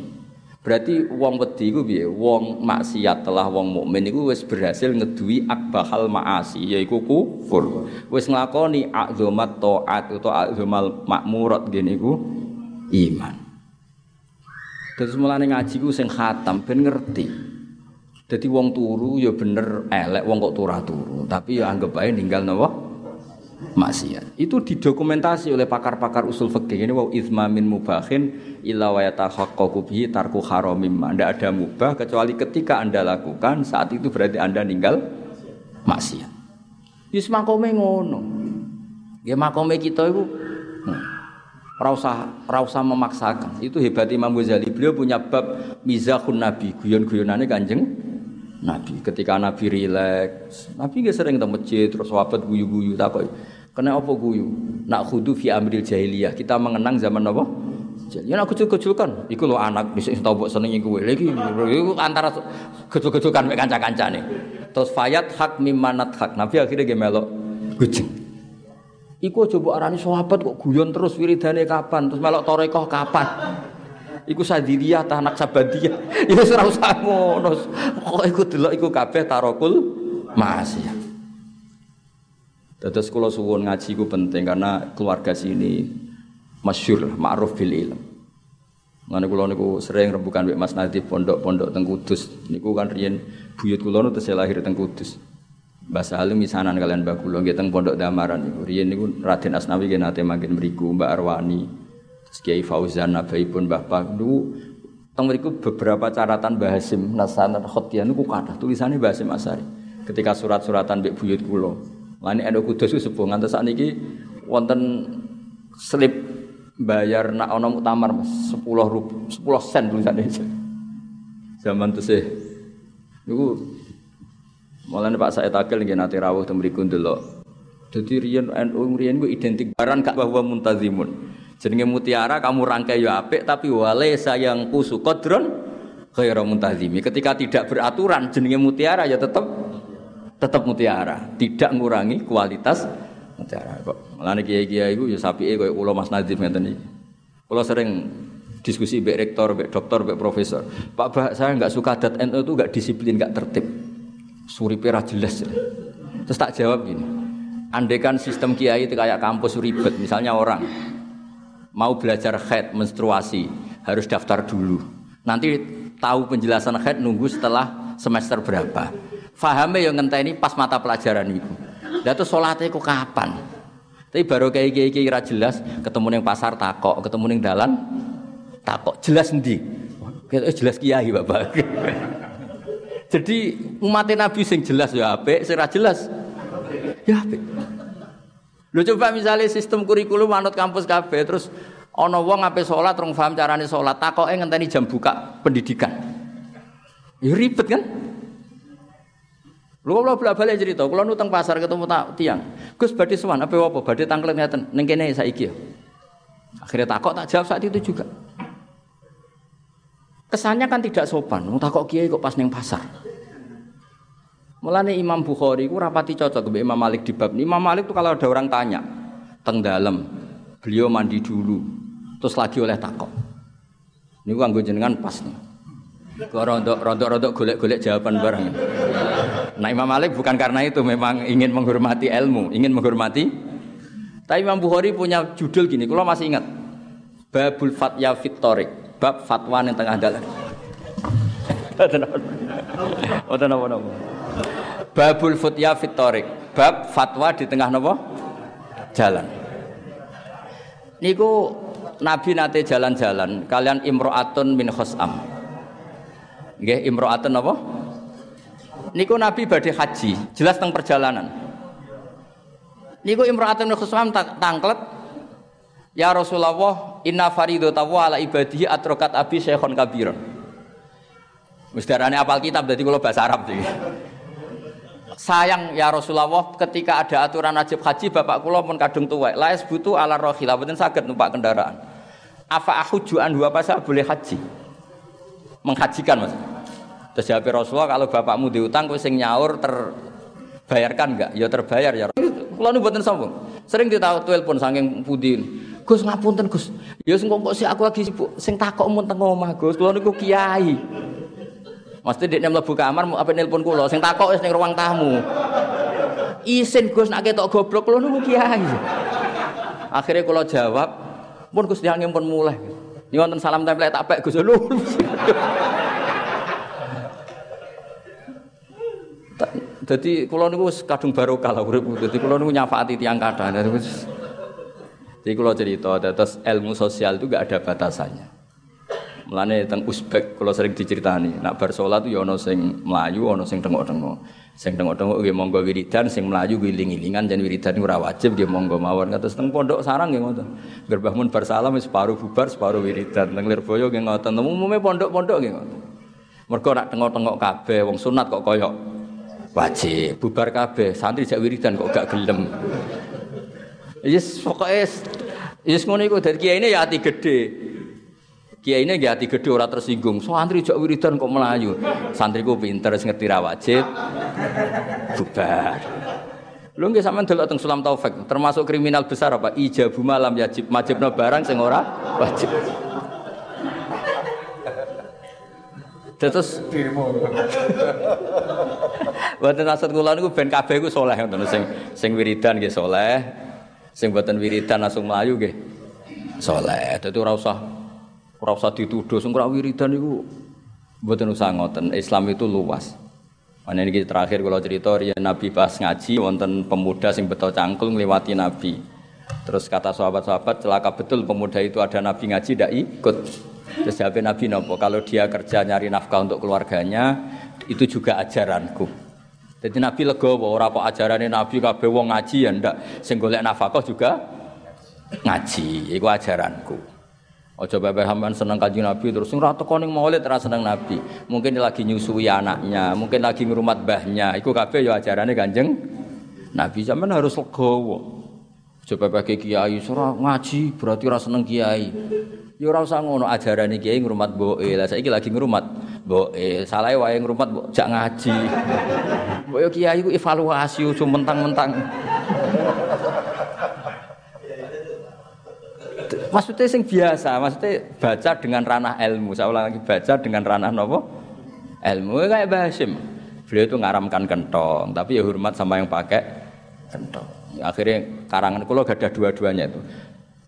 Berarti wong wedi iku piye? Wong maksiat telah wong mukmin iku wis berhasil ngeduwi akbahal maasi yaiku kufur. Wis nglakoni akzomat taat utawa akzomal makmurat ngene iku iman. Terus mulane ngaji ku sing khatam ben ngerti. Jadi wong turu ya bener elek wong kok turah turu, tapi ya anggap aja ninggal napa? Maksiat. Itu didokumentasi oleh pakar-pakar usul fikih ini wow izma min mubahin illa wa yatahaqqaqu bihi tarku haramim. Anda ada mubah kecuali ketika Anda lakukan saat itu berarti Anda ninggal maksiat. Yus makome ngono. Ya makome kita itu hmm. Rausa rausa memaksakan. Itu hebat Imam Ghazali. Beliau punya bab mizahun Nabi, guyon-guyonane Kanjeng Nabi. Ketika Nabi rileks, Nabi gak sering ke masjid terus sahabat guyu-guyu takoi. Kena apa guyu? Nak khudu fi amril jahiliyah. Kita mengenang zaman apa? Ya nak kecil-kecilkan. Iku lo anak bisa tahu buat seneng iku lagi. Iku antara kecil-kecilkan mek kanca-kancane. Terus fayat hak mimanat hak. Nabi akhirnya ge melok kucing. Iku coba arani sahabat kok guyon terus wiridane kapan, terus melok torekoh kapan. Iku sadiliyah ta anak sabadiyah. <laughs> Ya wis ora usah ngono. Kok iku delok iku kabeh tarokul maksiat. Dados kula suwun ngaji ku penting karena keluarga sini masyhur ma'ruf bil ilm. Ngene kula niku sering rembukan Mbak Mas Nadif pondok-pondok teng Kudus. Niku kan riyen buyut kula nu tesih lahir teng Kudus. Mbah Salim misanan kalian Mbah Kula teng Pondok Damaran niku. Riyen niku Raden Asnawi nggih nate mangkin mriku Mbak Arwani. Terus Kiai Fauzan nabaipun Mbah Pak niku teng mriku beberapa catatan Mbah Hasim Nasanan Khotiyan niku kathah tulisane Mbah Hasim Asari. Ketika surat-suratan mbek buyut kula. Lani endo kudus ku sepuh ngantos sakniki wonten slip bayar nak ana muktamar Mas 10 rupiah 10 sen tulisane. Zaman tesih niku Mulane Pak Said Akil nggih nate rawuh teng mriku ndelok. Dadi riyen NU riyen ku identik baran gak bahwa muntazimun. Jenenge mutiara kamu rangkai ya apik tapi wale sayang kusu qadron ghairu muntazimi. Ketika tidak beraturan jenenge mutiara ya tetap tetap mutiara, tidak mengurangi kualitas mutiara. Kok mulane kiai-kiai iku ya sapike koyo kula Mas Nazim ngeten iki. Kula sering diskusi mbek rektor, mbek dokter, mbek profesor. Pak Bah, saya nggak suka dat NU itu nggak disiplin, nggak tertib. Suripe ra jelas. Terus tak jawab gini. Andekan sistem kiai itu kayak kampus ribet, misalnya orang mau belajar head menstruasi harus daftar dulu. Nanti tahu penjelasan head nunggu setelah semester berapa. Fahamnya yang ngenteni pas mata pelajaran itu. Lah terus sholatnya kok kapan? Tapi baru kayak kayak kayak jelas ketemu neng pasar takok, ketemu neng dalan takok jelas ndi? Jelas kiai bapak. <laughs> Jadi umat Nabi sing jelas ya apik, sing jelas ya. Lho coba misalnya sistem kurikulum manut kampus kabeh terus ana wong ape salat rong paham carane salat, takoke ngenteni jam buka pendidikan. Ya ribet kan? Lho kula bolak-balik cerita, kula nutang pasar ketemu tak tiang. Gus badhe sowan apa apa? Badhe tangklet ngeten ning kene saiki ya. Akhirnya takok tak jawab saat itu juga. Kesannya kan tidak sopan. Mau takok kiai kok pas neng pasar. Mulane Imam Bukhari ku rapati cocok ke Imam Malik di bab ini. Imam Malik tuh kalau ada orang tanya teng dalam, beliau mandi dulu, terus lagi oleh takok. Ini gua gue jenengan pas nih. Kau rontok rontok rontok golek-golek jawaban bareng. Nah Imam Malik bukan karena itu memang ingin menghormati ilmu, ingin menghormati. Tapi Imam Bukhari punya judul gini, kalau masih ingat, Babul Fatya Fitorik bab fatwa yang tengah dalan. Boten napa-napa. Babul futya fitorik. Bab fatwa di tengah napa? Jalan. Niku Nabi nate jalan-jalan kalian imro'atun min khosam. Nggih imro'atun napa? Niku Nabi badhe haji, jelas tentang perjalanan. Niku imro'atun min khosam tangklet Ya Rasulullah, inna faridatahu ala ibadihi atrokat abi syekhon kabiron. Musdarane apal kitab jadi kalau bahasa Arab sih. Sayang ya Rasulullah ketika ada aturan wajib haji bapak kula pun kadung tuwek. La butuh ala rohila boten saged numpak kendaraan. Apa aku juan dua apa saya boleh haji? Menghajikan Mas. Terus jawab Rasulullah kalau bapakmu diutang kowe sing nyaur terbayarkan enggak? Ya terbayar ya. Kula nu mboten sombong. Sering ditahu telepon saking pundi. Gus ngapunten Gus. Ya sing kok sih aku lagi sibuk. Sing takok mun teng omah Gus. Kula niku kiai. Mesti dekne mlebu kamar apa nelpon kula sing takok wis ning ruang tamu. Isin Gus nak ketok goblok kula niku kiai. Akhirnya kula jawab, pun Gus Diang pun mulai. Ini wonten salam tempel tak pek Gus lho. Jadi kula niku wis kadung barokah lah urip. Dadi kula niku nyafaati tiyang kathah. Jadi kula cerita terus ilmu sosial itu gak ada batasannya. Mulane teng Uzbek kula sering diceritani, nak bar salat ya ana sing mlayu, ana sing tengok-tengok. Sing tengok-tengok nggih monggo wiridan, sing mlayu giling-gilingan jan wiridan ora wajib nggih monggo mawon. Kados teng pondok sarang nggih ngoten. Gerbah mun bar salam wis separuh bubar, separuh wiridan. Teng Lirboyo nggih ngoten. Umume pondok-pondok nggih ngoten. Mergo nak tengok-tengok kabeh wong sunat kok koyok wajib bubar kabeh santri jak wiridan kok gak gelem yes pokoke yes ngono iku dari kiai ini ya hati gede kiai ini ya hati gede ora tersinggung santri jak wiridan kok melayu santriku pinter ngerti ra wajib bubar Lu nggih sampean delok teng Sulam Taufik, termasuk kriminal besar apa? Ijabu malam yajib, majibna barang sing ora wajib. Terus demo. Mboten maksud kula niku ben kabeh iku saleh ngoten sing sing wiridan nggih saleh. Sing mboten wiridan langsung mlayu nggih saleh. Dadi ora usah ora usah dituduh sing ora wiridan niku mboten usah ngoten. Islam itu luas. Mana ini terakhir kalau cerita ya Nabi pas ngaji wonten pemuda sing beto cangkul ngliwati Nabi. Terus kata sahabat-sahabat celaka betul pemuda itu ada Nabi ngaji tidak ikut. Terus Nabi nopo kalau dia kerja nyari nafkah untuk keluarganya itu juga ajaranku. Jadi Nabi legowo ora kok ajarane Nabi kabeh wong ngaji ya ndak sing golek nafkah juga ngaji iku ajaranku. Ojo bae hamban seneng kanjeng Nabi terus sing ora teko ning maulid ora seneng Nabi. Mungkin lagi nyusui anaknya, mungkin lagi ngrumat mbahnya. Iku kabeh ya ajarane Kanjeng Nabi zaman harus legowo. Coba pakai kiai surah ngaji berarti ora seneng kiai. Ya ora usah ngono ajarane kiai ngrumat mboke. Lah saiki lagi ngrumat mboke. Salahe wae ngrumat mbok jak ngaji. Yo kiai ku evaluasi cuma mentang-mentang. Maksudnya sing biasa, maksudnya baca dengan ranah ilmu. Saya ulang lagi baca dengan ranah nopo? Ilmu kayak Basim. Beliau itu ngaramkan kentong, tapi ya hormat sama yang pakai kentong. Akhirnya karangan kulo gak ada dua-duanya itu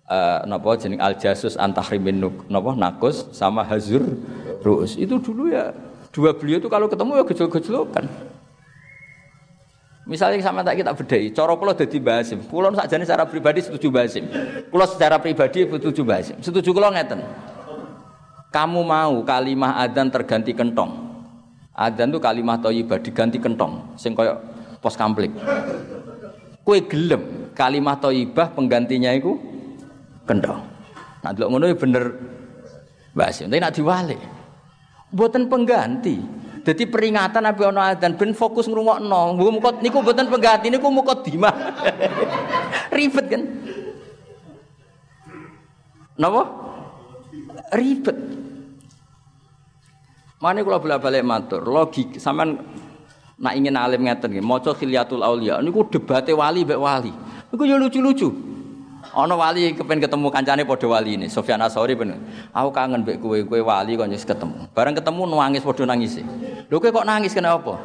uh, napa jeneng al jasus antahrimin napa nakus sama hazur ruus itu dulu ya dua beliau itu kalau ketemu ya gejol-gejolokan Misalnya sama tak kita bedai, coro pulau jadi basim. Pulau sakjane secara pribadi setuju basim. Pulau secara pribadi setuju basim. Setuju pulau ngeten. Kamu mau kalimah adan terganti kentong. Adan tuh kalimah toyibah diganti kentong. Sing koyok pos kamplik. Kue gelem kalimah toyibah penggantinya itu kendong. Nah, delok ngono ya bener Basim, tapi nak diwali. Buatan pengganti. Jadi peringatan Nabi ono adzan ben fokus ngrungokno. Muga niku buatan pengganti niku dima. <laughs> Ribet kan? Napa? Ribet. Mana kalau bolak balik matur, logik sampean nak ingin alim ngeten nggih, maca khilyatul auliya niku debate wali mbek wali. Niku yo lucu-lucu. Ana wali kepen ketemu kancane wali ini. Sofyan Asori ben. Aku kangen mbek kowe, kowe wali kok ketemu. Bareng ketemu nangis padha nangis. Lho kowe kok nangis kenapa?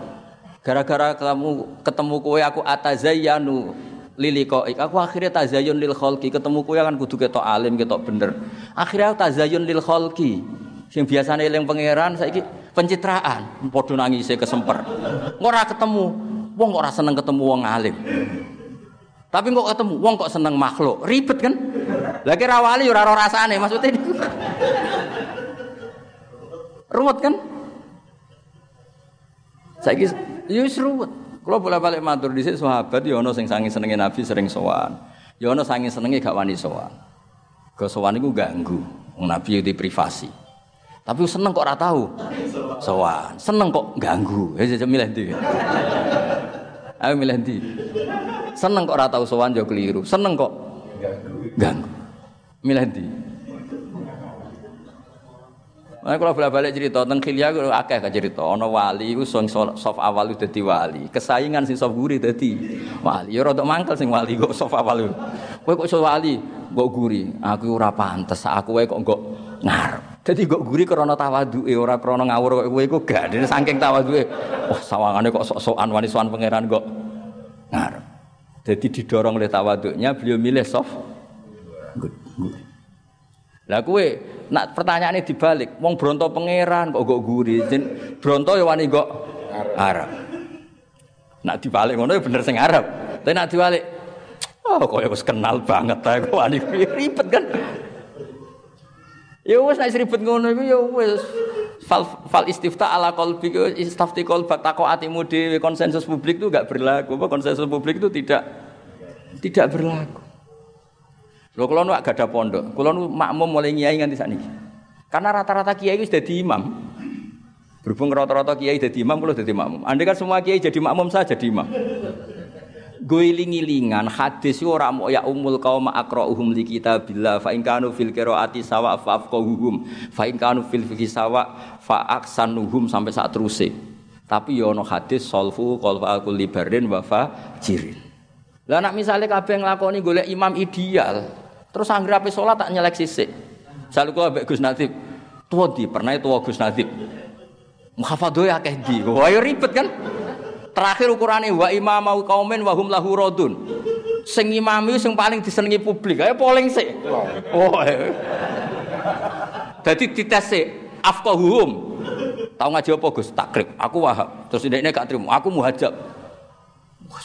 Gara-gara kamu ketemu kowe aku atazayyanu lili koik. Aku akhirnya tazayyun lil khalqi. Ketemu kowe kan kudu ketok alim, ketok bener. Akhirnya aku tazayyun lil khalqi. Sing biasane eling pangeran saiki pencitraan. Padha nangis kesemper. Ora ketemu. Wong ora seneng ketemu wong alim. Tapi kok ketemu wong kok seneng makhluk, ribet kan? Lah kira wali ora ora rasane maksudnya ini. ruwet kan? Saiki yo ruwet. Kalau boleh balik matur di sini sahabat yo ono sing sangi senenge Nabi sering sowan. Yo ono sangi senenge gak wani sowan. Ke sowan iku ganggu. Nabi di privasi. Tapi seneng kok ora tahu. Sowan. Seneng kok ganggu. Ya milih ndi. Ayo milih ndi. Seneng kok ora tau sowan yo keliru. Seneng kok ganggu. Milih ndi? Nah, kalau balik cerita tentang khilia aku akeh kan cerita. Ono wali sing soft awal itu dadi wali. Kesaingan sing soft guri dadi wali. Ya rada mangkel sing wali kok soft awal. Kowe kok iso wali, kok guri. Aku ora pantes, aku kok kok ngarep. Dadi kok guri krana tawaduke ora krana ngawur kok kowe iku gak dene saking tawaduke. Wah, sawangane kok sok-sokan wani sowan pangeran kok ngarep. Jadi didorong oleh tawaduknya beliau milih soft. Lah kue nak pertanyaannya dibalik, wong bronto pangeran kok gak guri, jen bronto ya wani kok Arab. Nak dibalik ngono ya bener sing Arab. Tapi nak dibalik, oh kok ya kenal banget ta kok wani ribet kan. Ya wis nek ribet ngono iku ya wis fal, fal istifta ala qalbi istafti qalbak tako atimu dhewe konsensus publik itu enggak berlaku. Apa konsensus publik itu tidak tidak berlaku. Lho kalau nu gak ada pondok, kalau makmum mulai nyai nganti ini. Karena rata-rata kiai itu jadi imam. Berhubung rata-rata kiai jadi imam, kalau jadi makmum. Andai kan semua kiai jadi makmum saya jadi imam. Goiling-ilingan hadis ora mau ya umul kaum akrauhum li kitabillah fa in kanu fil qiraati sawa fa afqahuhum fa in kanu fil fiqhi sawa fa aksanuhum sampai saat terusé. Tapi yo ya ono hadis solfu qalfa kulli barin wa fa jirin. Lah nak misalnya kabeh nglakoni golek imam ideal, Terus anggere salat tak nyelek sisik. Salu kok ambek Gus Nadib. Tuwa di, pernah tuwa Gus Nadib. Muhafadhoe akeh di. Wah ya ribet kan? Terakhir ukurane wa imamau kaumen wa hum lahu radun. Sing imami sing paling disenengi publik. Ayo polling sik. Oh. Dadi dites sik afqahuhum. Tahu ngaji apa Gus? Takrib. Aku wahab. Terus ini gak terima. Aku muhajab.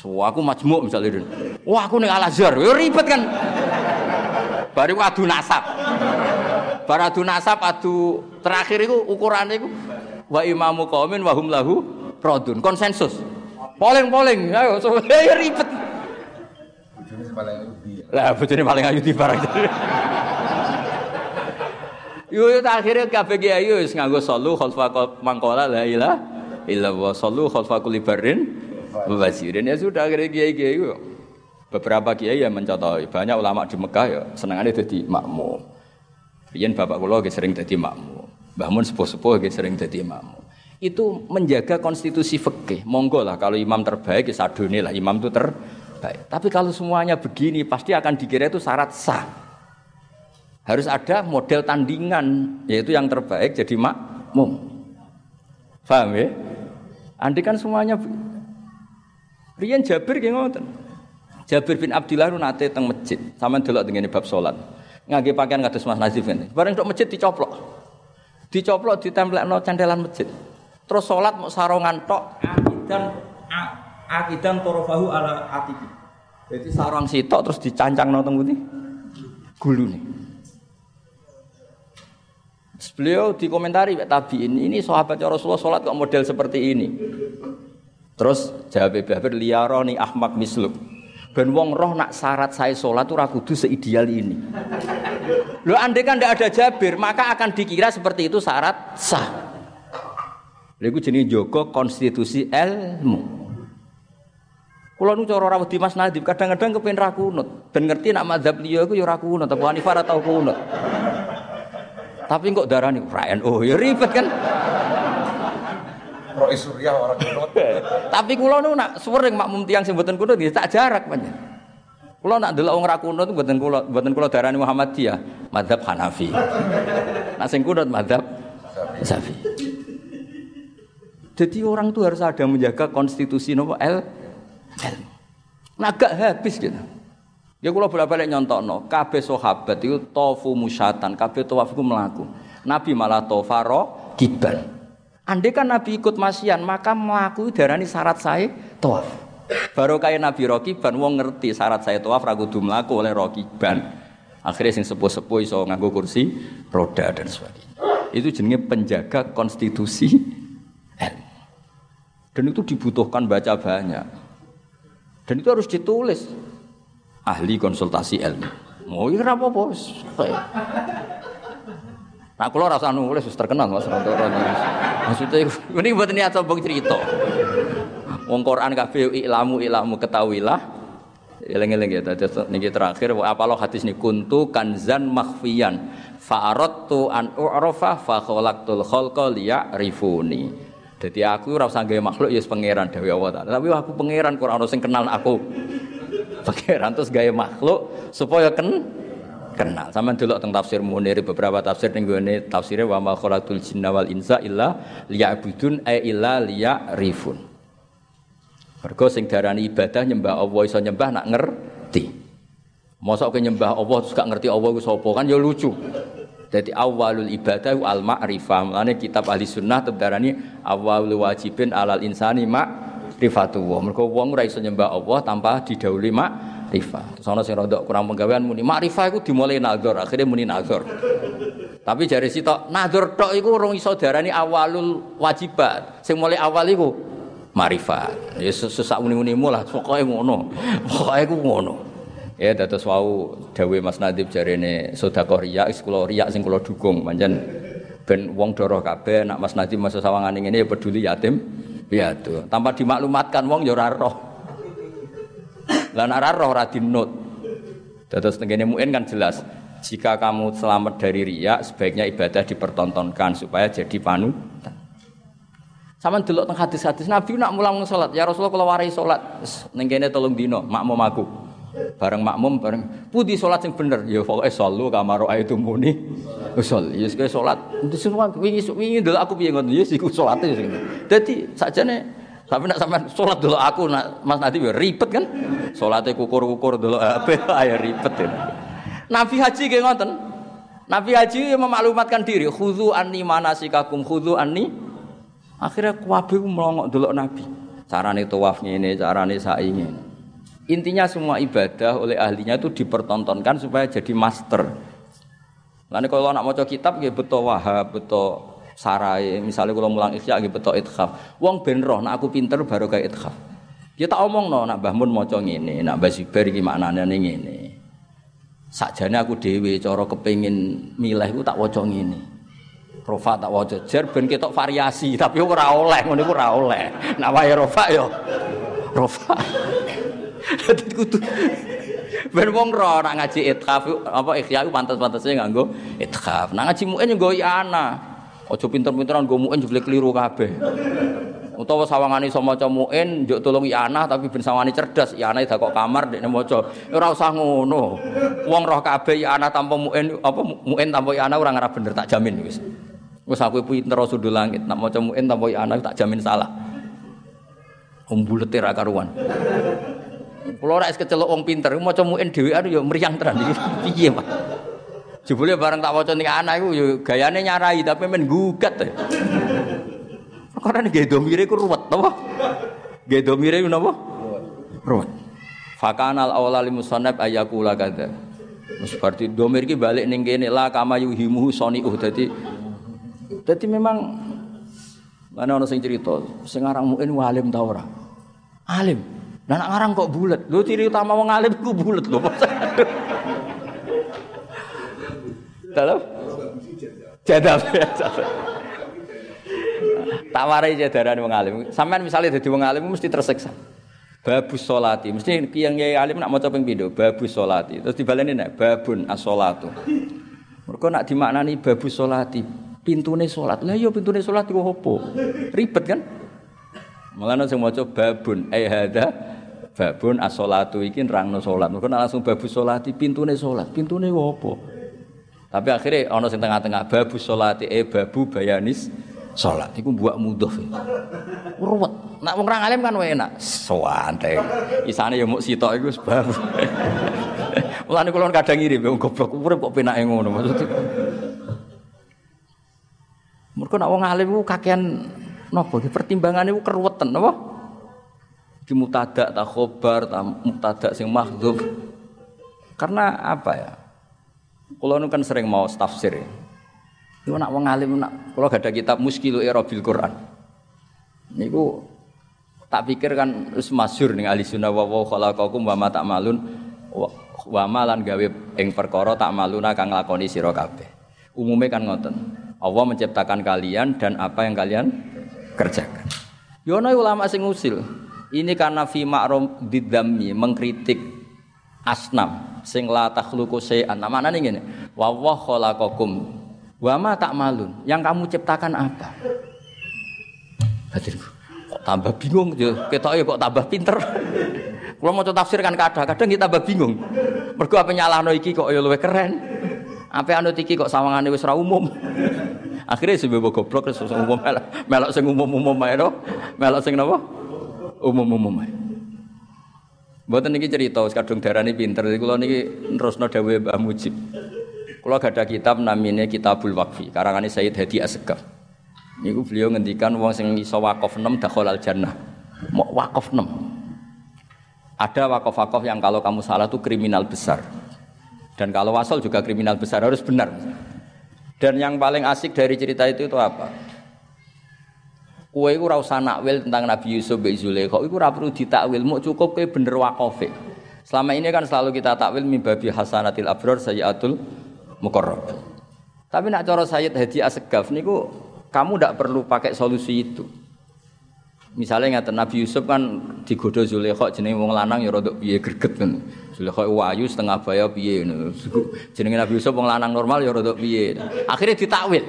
Wah, aku majmuk misalnya. Wah, aku nih Al Azhar. Ya ribet kan? Baru adu nasab. Baru adu nasab, adu terakhir itu ukurannya itu wa imamu kaumin wa hum lahu produn konsensus. Polling-polling, ayo <laughs> ya ribet. Lah bojone paling ayu di barang. Yo yo akhirnya kabeh kiai yo wis nganggo salu khalfa mangkola la ilaha illallah salu khalfa kulli barrin ya sudah akhirnya kiai-kiai Beberapa kiai yang mencontohi, banyak ulama di Mekah ya senengannya jadi makmum. Rian bapak kula sering jadi makmum. Mbah Mun sepuh-sepuh sering jadi makmum. Itu menjaga konstitusi fikih. Monggo lah kalau imam terbaik ya sadune lah imam itu terbaik. Tapi kalau semuanya begini pasti akan dikira itu syarat sah. Harus ada model tandingan yaitu yang terbaik jadi makmum. Paham ya? Andi kan semuanya Rian Jabir nggih ngoten. Jabir bin Abdullah nate teng masjid, sama delok dengan bab salat. Ngangge pakaian kados Mas Nazif ini. Bareng tok masjid dicoplok. Dicoplok ditemplekno candelan masjid. Terus salat mau sarongan tok akidan akidan torofahu ala atibi. Jadi sarong sitok terus dicancang nonton putih gulu nih. Beliau dikomentari Pak ini, ini sahabat Rasulullah sholat kok model seperti ini. Terus jawab Babir liyaroni ahmak misluk. Ben wong roh nak syarat saya sholat tuh rakudu seideal ini. Lo andai kan tidak ada Jabir, maka akan dikira seperti itu syarat sah. Lalu jenis Joko konstitusi ilmu. Kalau nu cara rawuh di Mas Nadib kadang-kadang kepen ra kunut. Ben ngerti nak madzhab liya iku ya ora kunut, tapi Hanifah tau kunut. Tapi kok darani ra oh ya ribet kan. Roh Suriah orang kunut. <laughs> Tapi kula nu nak sering makmum tiang sing mboten kunut ya tak jarak panjen. Kula nak delok wong ra kunut mboten kula mboten kula darani Muhammadiyah, madzhab Hanafi. Nak sing kunut madzhab Syafi'i. Jadi orang tuh harus ada menjaga konstitusi nopo L L. Nah habis gitu. Ya kula bolak-balik nyontokno, kabeh sahabat itu tofu musyatan, kabeh tawaf iku mlaku. Nabi malah tofaro kiban. Andai kan Nabi ikut masian, maka melaku darani syarat saya tawaf. Baru kayak Nabi Rokiban, wong ngerti syarat saya tawaf ragu melaku oleh Rokiban. Akhirnya sing sepuh-sepuh iso nganggo kursi roda dan sebagainya. Itu jenenge penjaga konstitusi ilmu. Dan itu dibutuhkan baca banyak. Dan itu harus ditulis. Ahli konsultasi ilmu. Mau oh, ya apa-apa. Nah, kalau rasa nulis terkenal mas Rantoro Maksudnya <laughs> ini buat niat sombong cerita. Wong Quran kabeh ilamu ilamu ketahuilah. Eling-eling ya tadi niki terakhir apa lo hadis ini kuntu kanzan makhfiyan Fa'aradtu an u'rafa fa khalaqtul khalqa liya'rifuni. Jadi aku ora usah gawe makhluk ya pangeran dewi Allah Ta'ala. Tapi aku pangeran kurang ono sing kenal aku. <laughs> Pangeran terus gawe makhluk supaya ken kenal. Sama dulu tentang tafsir Munir beberapa tafsir ning gone tafsirnya wa ma khalaqtul jinna wal insa illa liya'budun ay illa liya'rifun. Mergo sing darani ibadah nyembah Allah iso nyembah nak ngerti. Mosok ke nyembah Allah terus gak ngerti Allah ku sapa kan ya lucu. Jadi awalul ibadah al ma'rifah. Mulane kitab ahli sunnah tebarani awalul wajibin alal insani ma'rifatullah. Mergo wong ora iso nyembah Allah tanpa didhawuhi ma'rifah. Terus ana sing rada kurang penggawean muni ma'rifah iku dimulai nazar, akhirnya muni nazar. Tapi jari sitok nazar tok iku urung iso darani awalul wajibat. Sing mulai awal iku ma'rifat. Ya sesak uni-unimu lah pokoke ngono. Pokoke iku ngono. Ya dados wau dawe Mas Nadib jarene sedekah riya is kula riya sing kula dukung pancen ben wong doroh kabeh nak Mas Nadib masa sawangane ngene ya peduli yatim piatu. Tanpa dimaklumatkan wong ya ora roh. Lah nek ora roh ora dinut. Dados tengene muin kan jelas. Jika kamu selamat dari riya, sebaiknya ibadah dipertontonkan supaya jadi panutan. Sama delok teng hadis-hadis Nabi nak mulang salat, ya Rasulullah kalau warai salat ning kene tolong dino makmum aku bareng makmum bareng. Putih sholat yang bener? Ya pokoknya solu kamaro itu muni. Usul ya sekali sholat. Itu semua wingi wingi dulu aku piye ngono? Ya siku sholatnya jadi saja nih tapi nak sampai sholat dulu aku nak mas nanti ya ribet kan? Sholatnya kukur kukur dulu <laughs> apa ayo ribet ya. Nabi haji kayak ngoten. Nabi haji memaklumatkan diri khudu anni manasikakum khudu anni. Akhirnya kuwabe melongok dulu Nabi. Carane tawaf ini carane sa'i ini Intinya semua ibadah oleh ahlinya itu dipertontonkan supaya jadi master. Lalu kalau anak mau kitab, ya betul wahab, betul sarai. Misalnya kalau mulang ikhya, ya betul idkhaf. Wong ben roh, nak aku pinter baru kayak idkhaf. Dia tak omong no, nak bahmun mau ini, nak basiber gimana nih ini. Sakjane aku dewi, coro kepingin milah, aku tak wocong ini. Rofa tak waca jer ben ketok variasi, tapi ora oleh, ngono iku ora oleh. Nak wae rofa yo rofa. Dadi kudu ben wong ro nak ngaji ithaf apa ikhya ku pantes-pantese nganggo ithaf. Nak ngaji muin nggo ana. Aja pinter-pinteran nggo muin jebule keliru kabeh. Utawa sawangane iso maca muin njuk tolong ana tapi ben sawangane cerdas iana dak kok kamar dekne maca. Ora usah ngono. Wong roh kabeh ana tanpa muin apa muin tanpa ana ora ngarep bener tak jamin wis. Wis aku pinter sudul langit nak maca muin tanpa ana tak jamin salah. Umbulete ra karuan. Kulo ora kecelok wong pinter, maca muin dhewean yo mriyang tenan iki. <laughs> Piye, Pak? Jebule bareng tak waca ning anak iku yo gayane nyarai tapi men gugat. Karena nggih domire ku ruwet napa? Nggih domire napa? Ruwet. Fakanal awla li musannab ayakula kada. Wis berarti domir iki balik ning kene la kama yuhimu soniuh dadi dadi memang mana ana sing cerita sing aran muin walim ta ora? Alim. Nah, nak ngarang kok bulat. Lu ciri utama wong alim ku bulat lho. Dalam? Jadab. Tak warai jadaran wong alim. Sampean misalnya dadi wong alim mesti tersiksa. Babus solati, mesti yang kiai alim nak maca ping pindho, babus solati. Terus dibaleni nek babun as-solatu. Mergo nak dimaknani babus solati, pintune salat. Lah iya pintune salat iku opo? Ribet kan? Mulane sing maca babun ai hadza babun as-salatu iki nerangno salat. Mergo langsung babu salati pintune salat. Pintune apa? Tapi akhirnya ana sing tengah-tengah babu salati eh babu bayanis salat. Iku buak mudhof. Ruwet. Nak wong ra alim kan enak. Sawante. Isane ya muk sitok iku sebab. <laughs> Mulane kula kadang ngirim wong goblok urip kok penake ngono maksudnya. Mergo nak wong alim ku kakean napa pertimbangane ku keruwetan napa? Di mutadak tak khobar tak mutadak sing mahdzuf karena apa ya? Kalau nu kan sering mau tafsir ya. Itu nak wong alim nak kalau gak kitab muskilu irabil Quran. Niku tak pikir kan wis masyhur ning ahli sunnah wa khalaqakum wa ma ta'malun. Wa malan gawe ing perkara tak maluna kang nglakoni sira kabeh. Umume kan ngoten Allah menciptakan kalian dan apa yang kalian kerjakan. Yono ulama sing usil ini karena fi ma'rum didammi mengkritik asnam sing la takhluqu syai'an. Nah, maknane ngene. Wa wa khalaqakum wa ma ta'malun. Yang kamu ciptakan apa? Batinku kok tambah bingung yo. Ketoke kok tambah pinter. <laughs> Kalau mau tafsir kan kadang-kadang kita tambah bingung. Mergo apa nyalahno iki kok ya luwih keren. Apa anu iki kok sawangane wis ora umum. <laughs> Akhirnya sebab goblok terus umum melok melok sing umum-umum ae. Melok sing napa? Umum-umum. Mboten niki cerita kadung darani pinter. Kula niki nerusno dawuhe Mbah Mujib. Kula gada kitab namine Kitabul Waqfi, karangane Sayyid Hadi Asgaf. Niku beliau ngendikan wong sing iso wakaf 6 dakhal al jannah. Mau wakaf 6. Ada wakaf-wakaf yang kalau kamu salah itu kriminal besar. Dan kalau wasol juga kriminal besar harus benar. Dan yang paling asik dari cerita itu itu apa? Kue itu rasa nakwil tentang Nabi Yusuf bin Zulaikha itu ora perlu ditakwil, mau cukup kue bener wakofe. Selama ini kan selalu kita takwil mimbabi hasanatil abror sayyatul mukarrab. Tapi nak cara Sayyid Hadi Asegaf niku kamu tidak perlu pakai solusi itu. Misalnya ngatain Nabi Yusuf kan digoda Zulaikha jenenge wong lanang ya rada piye greget kan. Zulaikha wayu setengah baya piye ngono. Jenenge Nabi Yusuf wong lanang normal ya rada piye. Akhirnya ditakwil.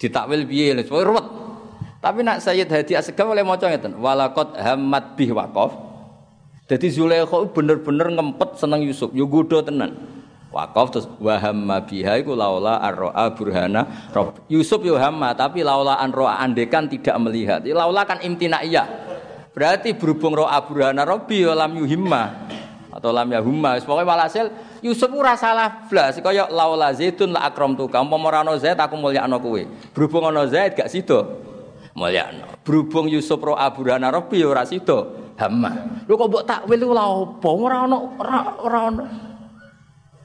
Ditakwil piye lho ruwet. Tapi nak Sayyid Hadi Asgaf oleh maca ngeten, walaqad hammat bih waqaf. Jadi Zulaikha bener-bener ngempet seneng Yusuf, yo goda tenan. Wakaf terus wahamma biha iku laula arroa burhana rob. Yusuf yo hamma tapi laula an roa andekan tidak melihat. Laula kan imtinaiyah. Berarti berhubung roa burhana robbi yo lam yuhimma atau lam yahumma. Pokoke walhasil Yusuf ora salah blas kaya laula zaitun la akram tu kamu morano zaid aku mulyakno kowe. Berhubung ana zaid gak sida mulyakno. Berhubung Yusuf roa burhana robbi yo ora sida hamma. Lho kok mbok takwil ku lha apa? Ora ana ora ana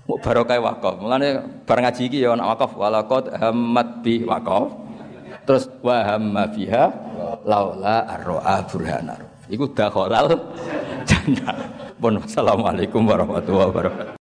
Mau barokah wakaf. Mulane bareng ngaji iki ya ana wakaf walaqad hammat bi wakaf. Terus wa hamma biha laula arroa burhana. Iku dakhalal jannah. Pun assalamualaikum warahmatullahi wabarakatuh.